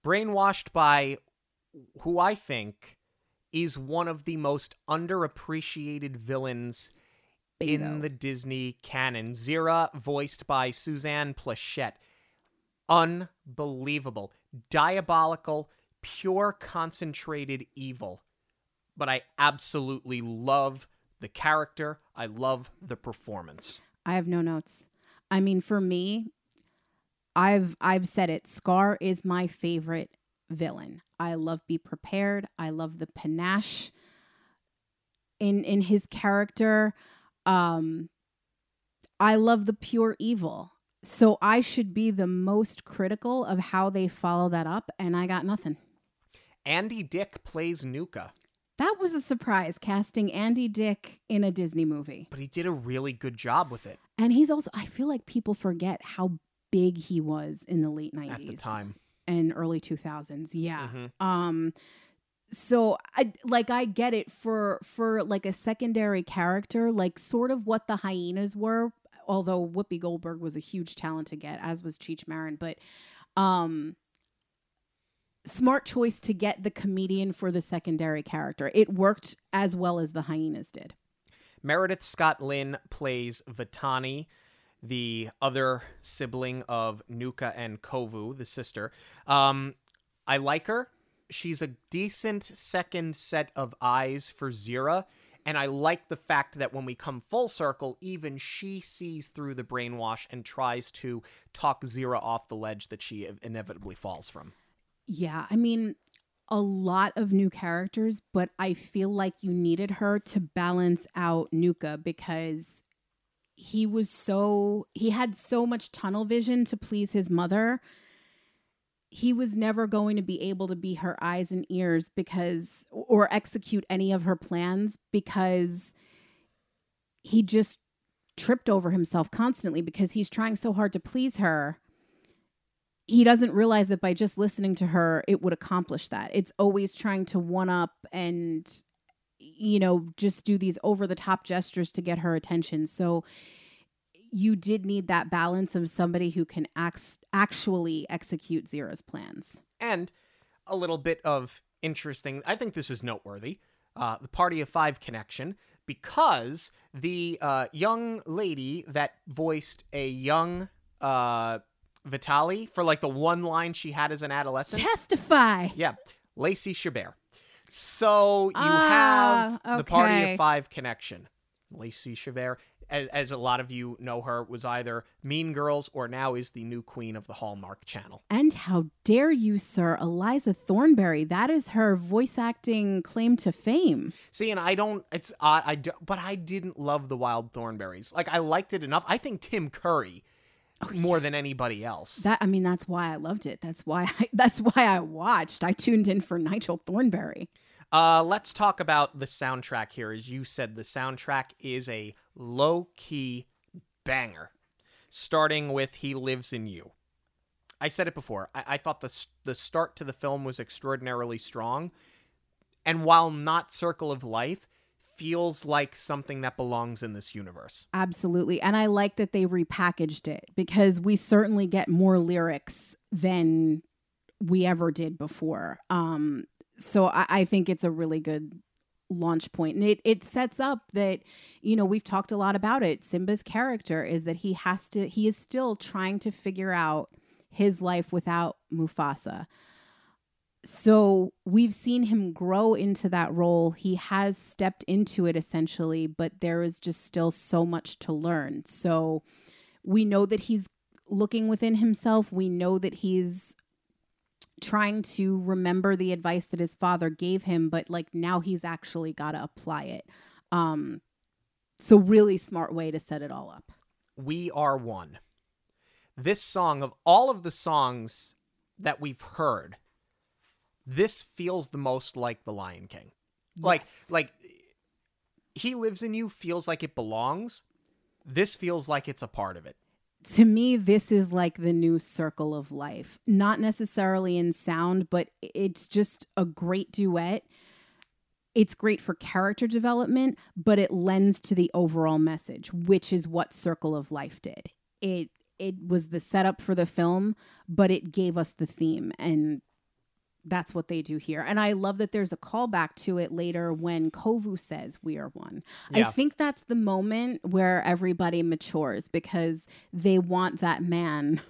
Brainwashed by who I think is one of the most underappreciated villains Bingo. in the Disney canon. Zira, voiced by Suzanne Pleshette. Unbelievable. Diabolical, pure concentrated evil. But I absolutely love the character. I love the performance. I have no notes. I mean, for me, I've I've said it. Scar is my favorite villain. I love Be Prepared. I love the panache in in his character. Um I love the pure evil. So I should be the most critical of how they follow that up and I got nothing. Andy Dick plays Nuka, That was a surprise casting Andy Dick in a Disney movie. but he did a really good job with it And he's also I feel like people forget how big he was in the late 90s at the time. And early 2000s. Yeah. Mhm. Um so I like I get it for for like a secondary character, like sort of what the hyenas were, although Whoopi Goldberg was a huge talent to get, as was Cheech Marin, but um smart choice to get the comedian for the secondary character. It worked as well as the hyenas did. Meredith Scott Lynn plays Vitani, the other sibling of Nuka and Kovu, the sister. Um, I like her. She's a decent second set of eyes for Zira. And I like the fact that when we come full circle, even she sees through the brainwash and tries to talk Zira off the ledge that she inevitably falls from. Yeah, I mean, a lot of new characters, but I feel like you needed her to balance out Nuka because he was so he had so much tunnel vision to please his mother. He was never going to be able to be her eyes and ears because or execute any of her plans because he just tripped over himself constantly because he's trying so hard to please her. He doesn't realize that by just listening to her it would accomplish that. It's always trying to one up and you know just do these over the top gestures to get her attention so you did need that balance of somebody who can act- actually execute Zira's plans. And a little bit of interesting, I think this is noteworthy uh, the Party of Five connection, because the uh, young lady that voiced a young uh, Vitani for like the one line she had as an adolescent. Testify. Yeah, Lacey Chabert. So you Ah, have the Party of Five connection. Lacey Chabert, as, as a lot of you know her, was either Mean Girls or now is the new queen of the Hallmark Channel. And how dare you, sir, Eliza Thornberry? That is her voice acting claim to fame. See, and I don't. It's odd. I do, but I didn't love the Wild Thornberries. Like I liked it enough. I think Tim Curry more than anybody else. That I mean, that's why I loved it. That's why (laughs) I, that's why I watched. I tuned in for Nigel Thornberry. Uh, let's talk about the soundtrack here. As you said, the soundtrack is a low key banger, starting with "He Lives in You." I said it before. I, I thought the the start to the film was extraordinarily strong, and while not "Circle of Life," feels like something that belongs in this universe. Absolutely. And I like that they repackaged it because we certainly get more lyrics than we ever did before. Um, so I, I think it's a really good launch point. And it, it sets up that, you know, we've talked a lot about it. Simba's character is that he has to, he is still trying to figure out his life without Mufasa. So we've seen him grow into that role. He has stepped into it essentially, but there is just still so much to learn. So we know that he's looking within himself. We know that he's trying to remember the advice that his father gave him, but like now he's actually got to apply it. Um so really smart way to set it all up. We Are One. This song, of all of the songs that we've heard, this feels the most like The Lion King. Like, Yes. like He Lives in You feels like it belongs. This feels like it's a part of it. to me this is like the new circle of life not necessarily in sound but it's just a great duet it's great for character development but it lends to the overall message which is what circle of life did it it was the setup for the film but it gave us the theme and that's what they do here. And i love that there's a callback to it later when kovu says we are one. Yeah. i think that's the moment where everybody matures because they want that man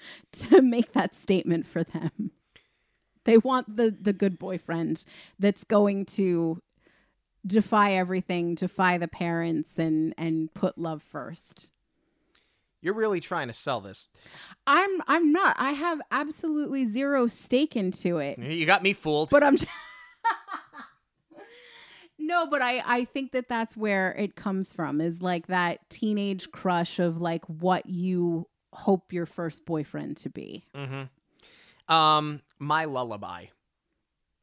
(laughs) to make that statement for them. They want the the good boyfriend that's going to defy everything defy the parents and and put love first You're really trying to sell this. i'm i'm not i have absolutely zero stake into it You got me fooled. but i'm (laughs) no but i i think that that's where it comes from is like that teenage crush of like what you hope your first boyfriend to be mm-hmm. Um, My Lullaby.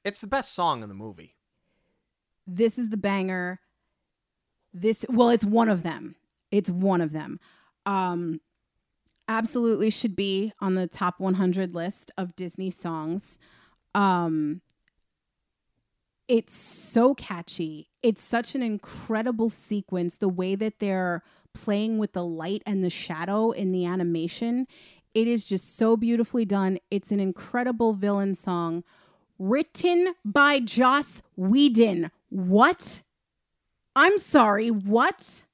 It's the best song in the movie. this is the banger this well it's one of them it's one of them um absolutely should be on the top 100 list of disney songs um it's so catchy it's such an incredible sequence the way that they're playing with the light and the shadow in the animation it is just so beautifully done it's an incredible villain song written by Joss Whedon. What? I'm sorry, what?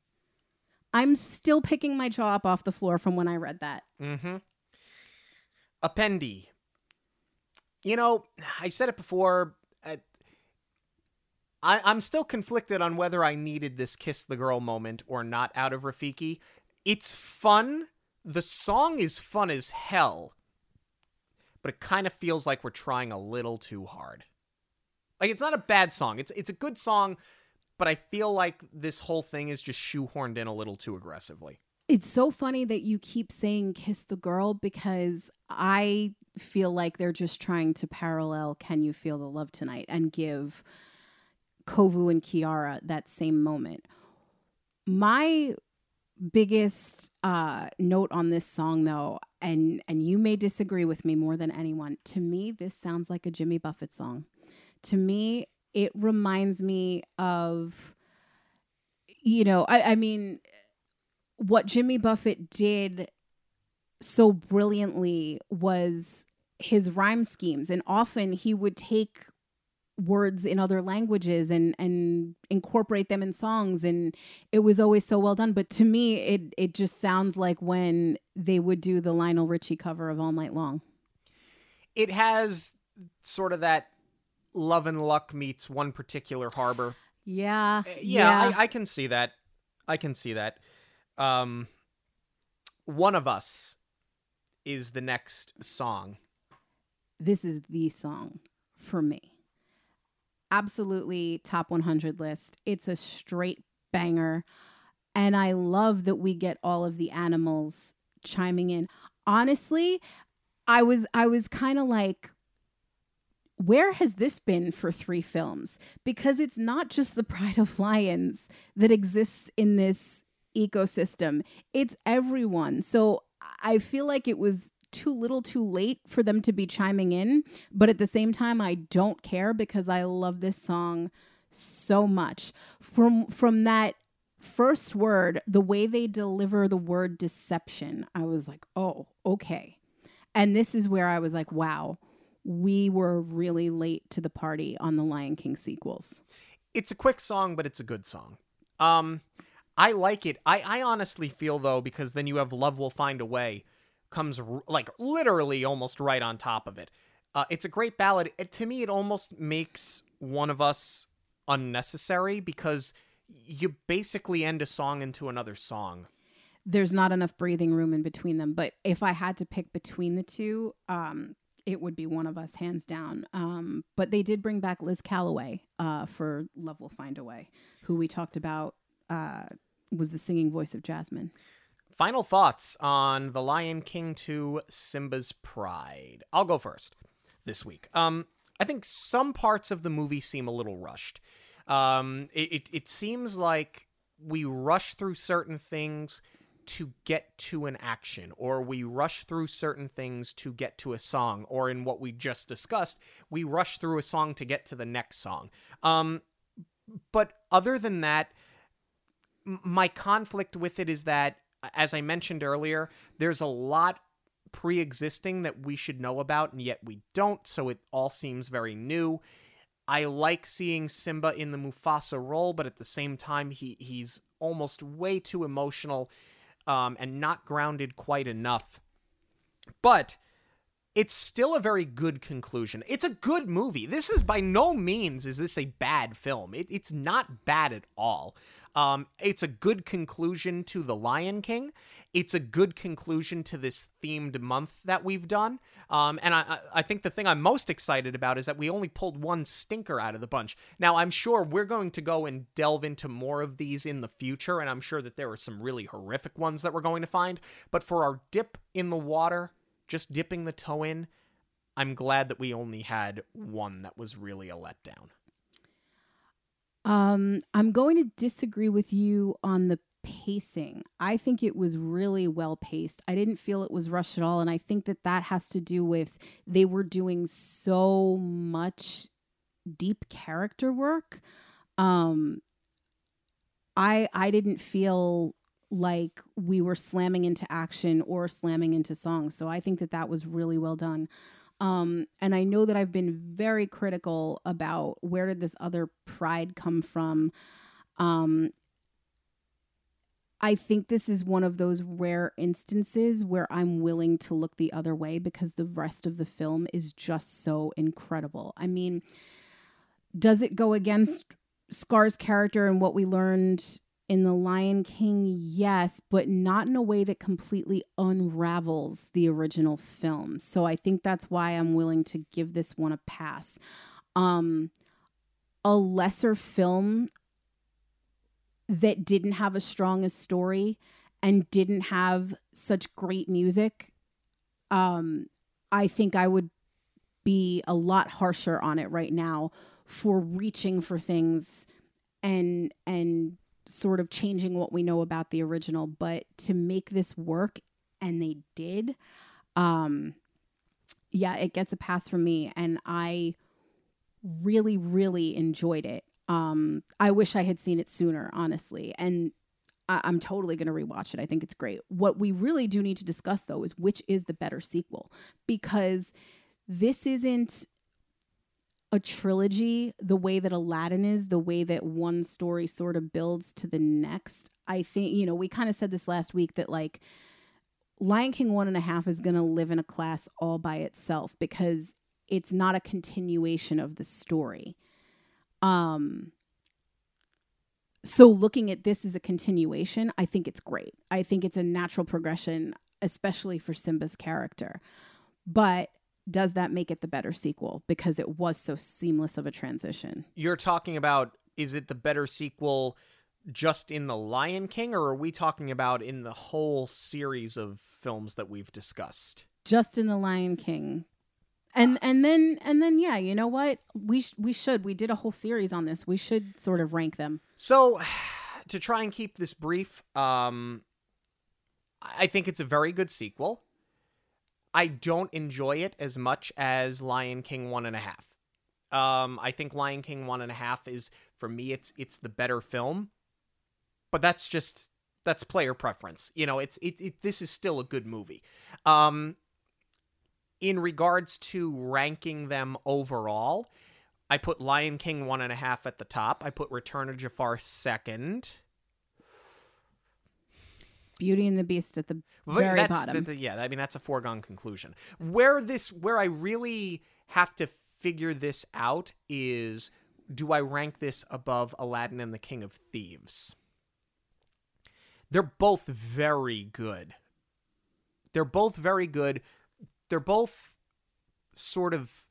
I'm still picking my jaw up off the floor from when I read that. Mm-hmm. Upendi. You know, I said it before. I, I, I'm still conflicted on whether I needed this kiss the girl moment or not out of Rafiki. It's fun. The song is fun as hell, but it kind of feels like we're trying a little too hard. Like it's not a bad song. It's it's a good song, but I feel like this whole thing is just shoehorned in a little too aggressively. It's so funny that you keep saying kiss the girl because I feel like they're just trying to parallel Can You Feel the Love Tonight and give Kovu and Kiara that same moment. My biggest uh, note on this song though and and you may disagree with me more than anyone to me this sounds like a jimmy buffett song to me it reminds me of you know I, I mean what jimmy buffett did so brilliantly was his rhyme schemes. And often he would take words in other languages and and incorporate them in songs. And it was always so well done. But to me it it just sounds like when they would do the Lionel Richie cover of All Night Long. It has sort of that love and luck meets one particular harbor yeah Uh, yeah, I, I can see that i can see that um one of us is the next song this is the song for me absolutely top 100 list. It's a straight banger. And I love that we get all of the animals chiming in. Honestly, I was I was kind of like where has this been for three films? Because it's not just the Pride of Lions that exists in this ecosystem. It's everyone. So I feel like it was too little too late for them to be chiming in but at the same time i don't care because i love this song so much from from that first word the way they deliver the word deception i was like oh okay and this is where i was like wow we were really late to the party on the lion king sequels it's a quick song but it's a good song um i like it i i honestly feel though because then you have love will find a way comes r- like literally almost right on top of it. Uh, it's a great ballad. It, to me, it almost makes one of us unnecessary because you basically end a song into another song. There's not enough breathing room in between them. But if I had to pick between the two, um, it would be one of us, hands down. Um, but they did bring back Liz Callaway uh, for Love Will Find a Way, who we talked about uh, was the singing voice of Jasmine. Final thoughts on The Lion King 2 Simba's Pride. I'll go first this week. Um, I think some parts of the movie seem a little rushed. Um, it, it, it seems like we rush through certain things to get to an action, or we rush through certain things to get to a song, or in what we just discussed, we rush through a song to get to the next song. Um, but other than that, my conflict with it is that as I mentioned earlier, there's a lot pre existing that we should know about, and yet we don't, so it all seems very new. I like seeing Simba in the Mufasa role, but at the same time, he, he's almost way too emotional um, and not grounded quite enough. But it's still a very good conclusion. It's a good movie. This is by no means is this a bad film. It, it's not bad at all. Um, it's a good conclusion to The Lion King. It's a good conclusion to this themed month that we've done. Um, and I, I think the thing I'm most excited about is that we only pulled one stinker out of the bunch. Now, I'm sure we're going to go and delve into more of these in the future, and I'm sure that there are some really horrific ones that we're going to find. But for our dip in the water, just dipping the toe in, I'm glad that we only had one that was really a letdown. Um, I'm going to disagree with you on the pacing. I think it was really well paced. I didn't feel it was rushed at all. And I think that that has to do with they were doing so much deep character work. Um, I I didn't feel like we were slamming into action or slamming into songs. So I think that that was really well done. Um, and I know that I've been very critical about where did this other pride come from. Um, I think this is one of those rare instances where I'm willing to look the other way because the rest of the film is just so incredible. I mean, does it go against Scar's character and what we learned in The Lion King? Yes, but not in a way that completely unravels the original film. So I think that's why I'm willing to give this one a pass. Um, a lesser film that didn't have a strong a story and didn't have such great music, um, I think I would be a lot harsher on it right now for reaching for things and and sort of changing what we know about the original but to make this work and they did um yeah it gets a pass from me and i really really enjoyed it. Um i wish i had seen it sooner honestly and I- i'm totally going to rewatch it. I think it's great. What we really do need to discuss though is which is the better sequel because this isn't a trilogy the way that Aladdin is, the way that one story sort of builds to the next. I think, you know, we kind of said this last week that like Lion King one and a half is going to live in a class all by itself because it's not a continuation of the story. Um, so looking at this as a continuation, I think it's great. I think it's a natural progression, especially for Simba's character. But does that make it the better sequel because it was so seamless of a transition? You're talking about is it the better sequel just in The Lion King, or are we talking about in the whole series of films that we've discussed? Just in The Lion King. And and then and then yeah, you know what? We sh- we should we did a whole series on this. We should sort of rank them. So, (sighs) to try and keep this brief, um, I think it's a very good sequel. I don't enjoy it as much as Lion King one and a half. Um, I think Lion King one and a half is for me it's it's the better film, but that's just that's player preference. You know, it's it, it this is still a good movie. Um, in regards to ranking them overall, I put Lion King one and a half at the top. I put Return of Jafar second. Beauty and the Beast at the very bottom. th- th- yeah, I mean that's a foregone conclusion. Where this, where I really have to figure this out is, do I rank this above Aladdin and the King of Thieves? They're both very good. They're both very good. They're both sort of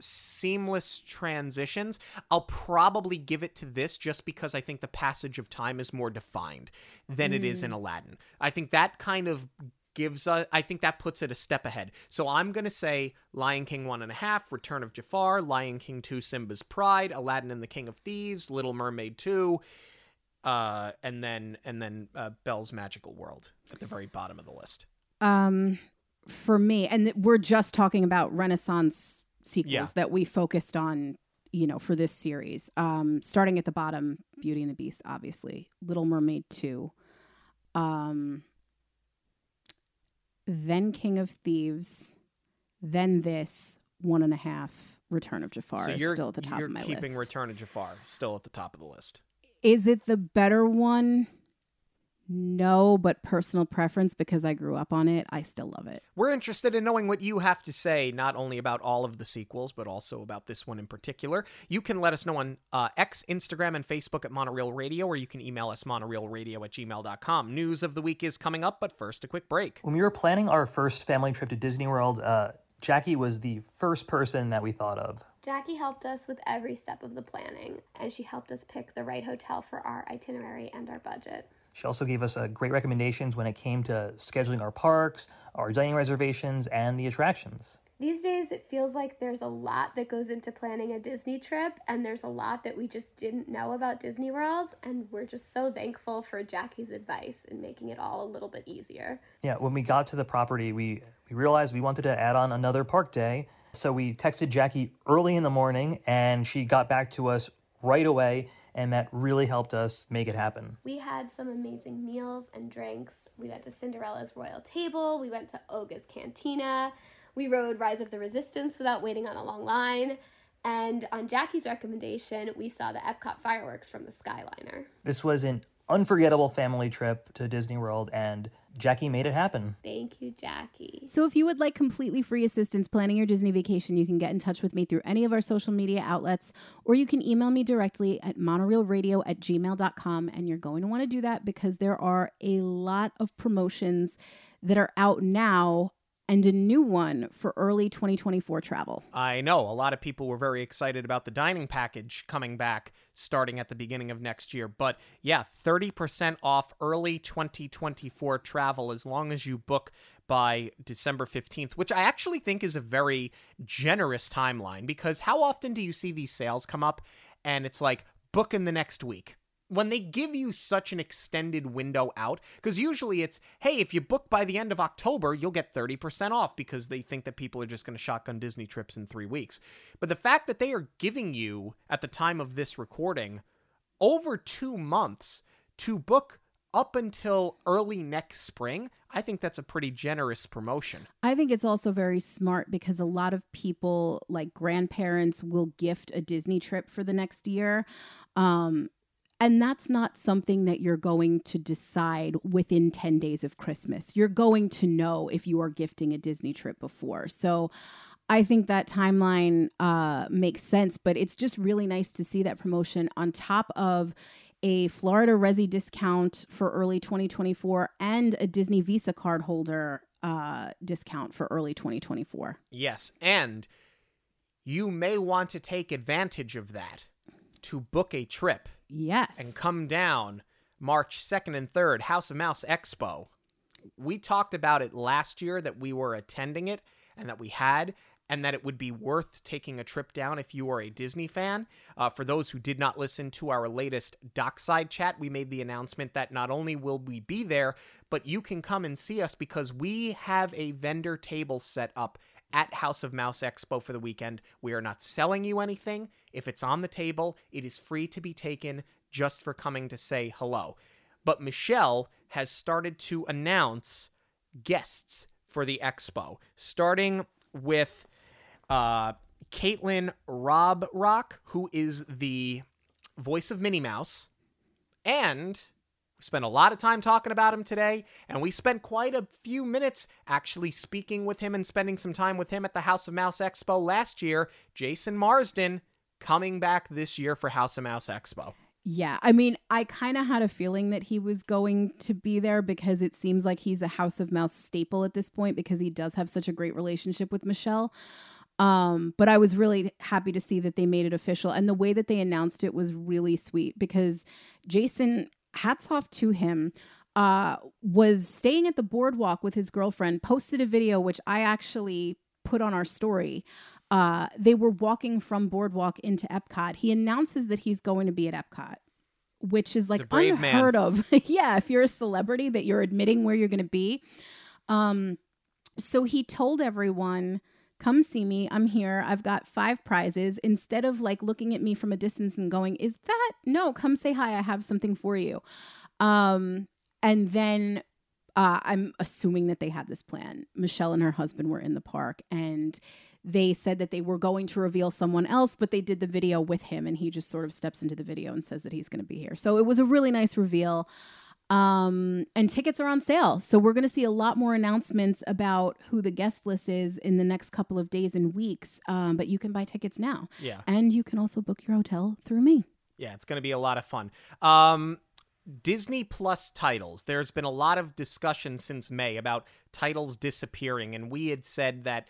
seamless transitions. I'll probably give it to this just because I think the passage of time is more defined than it is in Aladdin. I think that kind of gives a, I think that puts it a step ahead. So I'm gonna say Lion King one and a half, Return of Jafar, Lion King two, Simba's Pride, Aladdin and the King of Thieves, Little Mermaid two, uh, and then and then uh, Belle's Magical World at the very bottom of the list. um for me and we're just talking about renaissance sequels Yeah. that we focused on you know for this series um starting at the bottom beauty and the beast obviously little mermaid 2 um then king of thieves then this one and a half return of jafar so is you're still at the top of my list. keeping Return of Jafar still at the top of the list. is it the better one no but personal preference because i grew up on it i still love it We're interested in knowing what you have to say, not only about all of the sequels, but also about this one in particular. You can let us know on uh, X, Instagram, and Facebook at Monoreel Radio, or you can email us monoreelradio at gmail.com. News of the week is coming up, but first, a quick break. When we were planning our first family trip to Disney World, uh, Jackie was the first person that we thought of. Jackie helped us with every step of the planning, and she helped us pick the right hotel for our itinerary and our budget. She also gave us uh, great recommendations when it came to scheduling our parks, our dining reservations, and the attractions. These days, it feels like there's a lot that goes into planning a Disney trip, and there's a lot that we just didn't know about Disney World, and we're just so thankful for Jackie's advice in making it all a little bit easier. Yeah, when we got to the property, we, we realized we wanted to add on another park day. So we texted Jackie early in the morning, and she got back to us right away, and that really helped us make it happen. We had some amazing meals and drinks. We went to Cinderella's Royal Table, we went to Oga's Cantina, we rode Rise of the Resistance without waiting on a long line. And on Jackie's recommendation, we saw the Epcot fireworks from the Skyliner. This was an unforgettable family trip to Disney World, and Jackie made it happen. Thank you, Jackie. So if you would like completely free assistance planning your Disney vacation, you can get in touch with me through any of our social media outlets, or you can email me directly at monoreelradio at gmail.com. And you're going to want to do that because there are a lot of promotions that are out now and a new one for early 2024 travel. I know a lot of people were very excited about the dining package coming back starting at the beginning of next year. But yeah, 30% off early 2024 travel as long as you book by December 15th, which I actually think is a very generous timeline because how often do you see these sales come up and it's like book in the next week? When they give you such an extended window out, because usually it's, hey, if you book by the end of October, you'll get 30% off because they think that people are just going to shotgun Disney trips in three weeks. But the fact that they are giving you, at the time of this recording, over two months to book up until early next spring, I think that's a pretty generous promotion. I think it's also very smart because a lot of people, like grandparents, will gift a Disney trip for the next year. Um, and that's not something that you're going to decide within 10 days of Christmas. You're going to know if you are gifting a Disney trip before. So I think that timeline uh, makes sense, but it's just really nice to see that promotion on top of a Florida Resi discount for early 2024 and a Disney Visa card holder uh, discount for early 2024. Yes. And you may want to take advantage of that to book a trip Yes. and come down March 2nd and 3rd, House of Mouse Expo. We talked about it last year that we were attending it and that we had, and that it would be worth taking a trip down if you are a Disney fan. Uh, for those who did not listen to our latest Dockside chat, we made the announcement that not only will we be there, but you can come and see us because we have a vendor table set up at House of Mouse Expo for the weekend. We are not selling you anything. If it's on the table, it is free to be taken just for coming to say hello. But Michelle has started to announce guests for the expo, starting with uh, Caitlin Rob Rock, who is the voice of Minnie Mouse, and we spent a lot of time talking about him today, and we spent quite a few minutes actually speaking with him and spending some time with him at the House of Mouse Expo last year. Jason Marsden coming back this year for House of Mouse Expo. Yeah, I mean, I kind of had a feeling that he was going to be there because it seems like he's a House of Mouse staple at this point because he does have such a great relationship with Michelle. Um, but I was really happy to see that they made it official. And the way that they announced it was really sweet because Jason, hats off to him, uh, was staying at the boardwalk with his girlfriend, posted a video, which I actually put on our story. Uh, they were walking from boardwalk into Epcot. He announces that he's going to be at Epcot. Which is like brave man. unheard of. (laughs) yeah, if you're a celebrity that you're admitting where you're going to be. Um, so he told everyone, come see me. I'm here. I've got five prizes. Instead of like looking at me from a distance and going, is that no, come say hi. I have something for you. Um, and then uh, I'm assuming that they had this plan. Michelle and her husband were in the park and they said that they were going to reveal someone else, but they did the video with him and he just sort of steps into the video and says that he's going to be here. So it was a really nice reveal. Um, and tickets are on sale. So we're going to see a lot more announcements about who the guest list is in the next couple of days and weeks. Um, but you can buy tickets now. Yeah. And you can also book your hotel through me. Yeah, it's going to be a lot of fun. Um, Disney Plus titles. There's been a lot of discussion since May about titles disappearing, and we had said that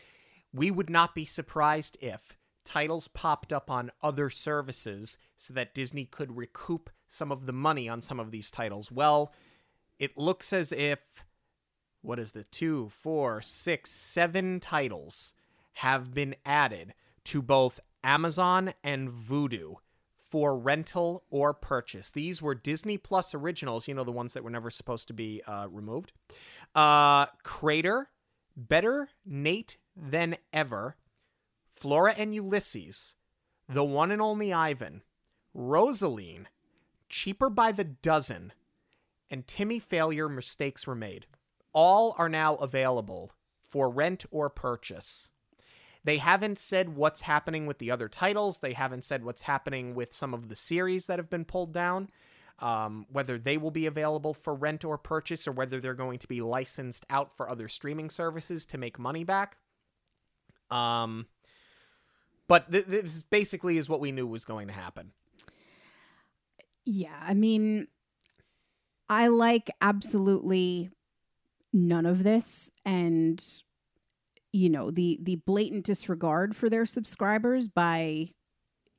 we would not be surprised if titles popped up on other services so that Disney could recoup some of the money on some of these titles. Well, it looks as if what is the two, four, six, seven titles have been added to both Amazon and Vudu for rental or purchase. These were Disney Plus originals, you know, the ones that were never supposed to be uh, removed. Uh, Crater, Better Nate Than Ever, Flora and Ulysses, The One and Only Ivan, Rosaline, Cheaper by the Dozen, and Timmy Failure Mistakes Were Made. All are now available for rent or purchase. They haven't said what's happening with the other titles. They haven't said what's happening with some of the series that have been pulled down. Um, whether they will be available for rent or purchase, or whether they're going to be licensed out for other streaming services to make money back. Um, but th- this basically is what we knew was going to happen. Yeah, I mean, I like absolutely none of this. And you know the the blatant disregard for their subscribers by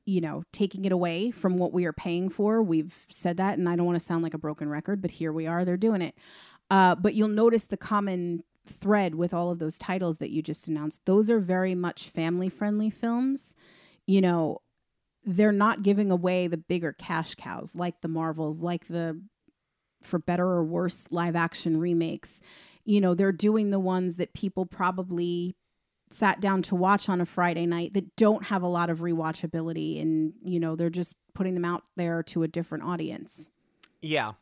you know taking it away from what we are paying for we've said that and i don't want to sound like a broken record but here we are they're doing it uh, but you'll notice the common thread with all of those titles that you just announced those are very much family friendly films you know they're not giving away the bigger cash cows like the marvels like the for better or worse live action remakes you know they're doing the ones that people probably sat down to watch on a Friday night that don't have a lot of rewatchability and you know they're just putting them out there to a different audience. Yeah.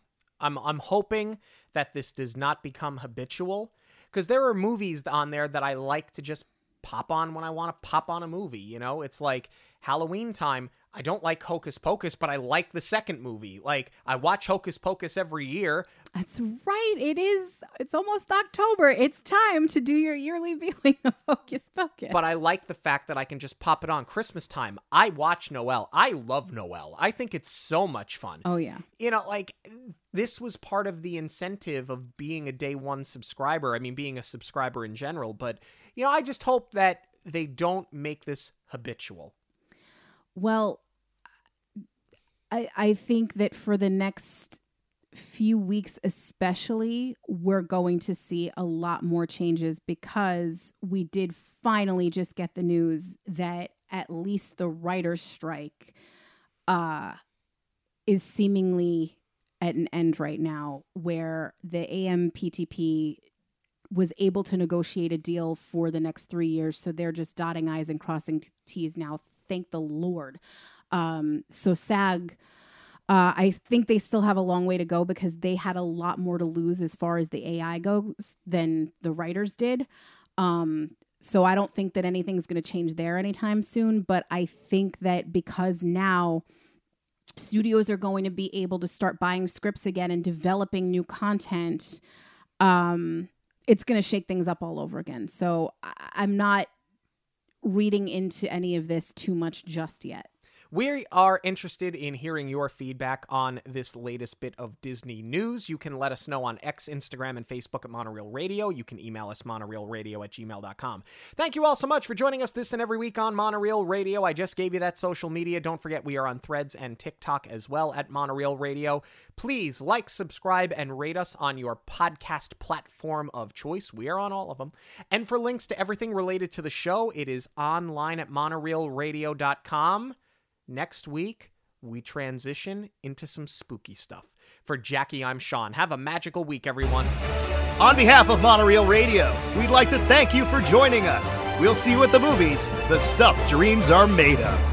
I'm I'm hoping that this does not become habitual because there are movies on there that I like to just pop on when I want to pop on a movie, you know? It's like Halloween time, I don't like Hocus Pocus, but I like the second movie. Like I watch Hocus Pocus every year. That's right. It is. It's almost October. It's time to do your yearly (laughs) viewing of Hocus Pocus. But I like the fact that I can just pop it on Christmas time. I watch Noelle. I love Noelle. I think it's so much fun. oh yeah. You know, like this was part of the incentive of being a day one subscriber. I mean, being a subscriber in general. But you know, I just hope that they don't make this habitual. Well, I I think that for the next few weeks especially we're going to see a lot more changes because we did finally just get the news that at least the writers strike uh is seemingly at an end right now where the AMPTP was able to negotiate a deal for the next 3 years. So they're just dotting i's and crossing t's now thank the lord um so SAG uh, I think they still have a long way to go because they had a lot more to lose as far as the AI goes than the writers did. Um, so I don't think that anything's going to change there anytime soon. But I think that because now studios are going to be able to start buying scripts again and developing new content, um, it's going to shake things up all over again. So I- I'm not reading into any of this too much just yet. We are interested in hearing your feedback on this latest bit of Disney news. You can let us know on X, Instagram, and Facebook at Monoreel Radio. You can email us monoreelradio at gmail.com. Thank you all so much for joining us this and every week on Monoreel Radio. I just gave you that social media. Don't forget we are on Threads and TikTok as well at Monoreel Radio. Please like, subscribe, and rate us on your podcast platform of choice. We are on all of them. And for links to everything related to the show, it is online at monoreelradio.com. Next week, we transition into some spooky stuff. For Jackie, I'm Sean. Have a magical week, everyone. On behalf of Monoreel Radio, we'd like to thank you for joining us. We'll see you at the movies, the stuff dreams are made of.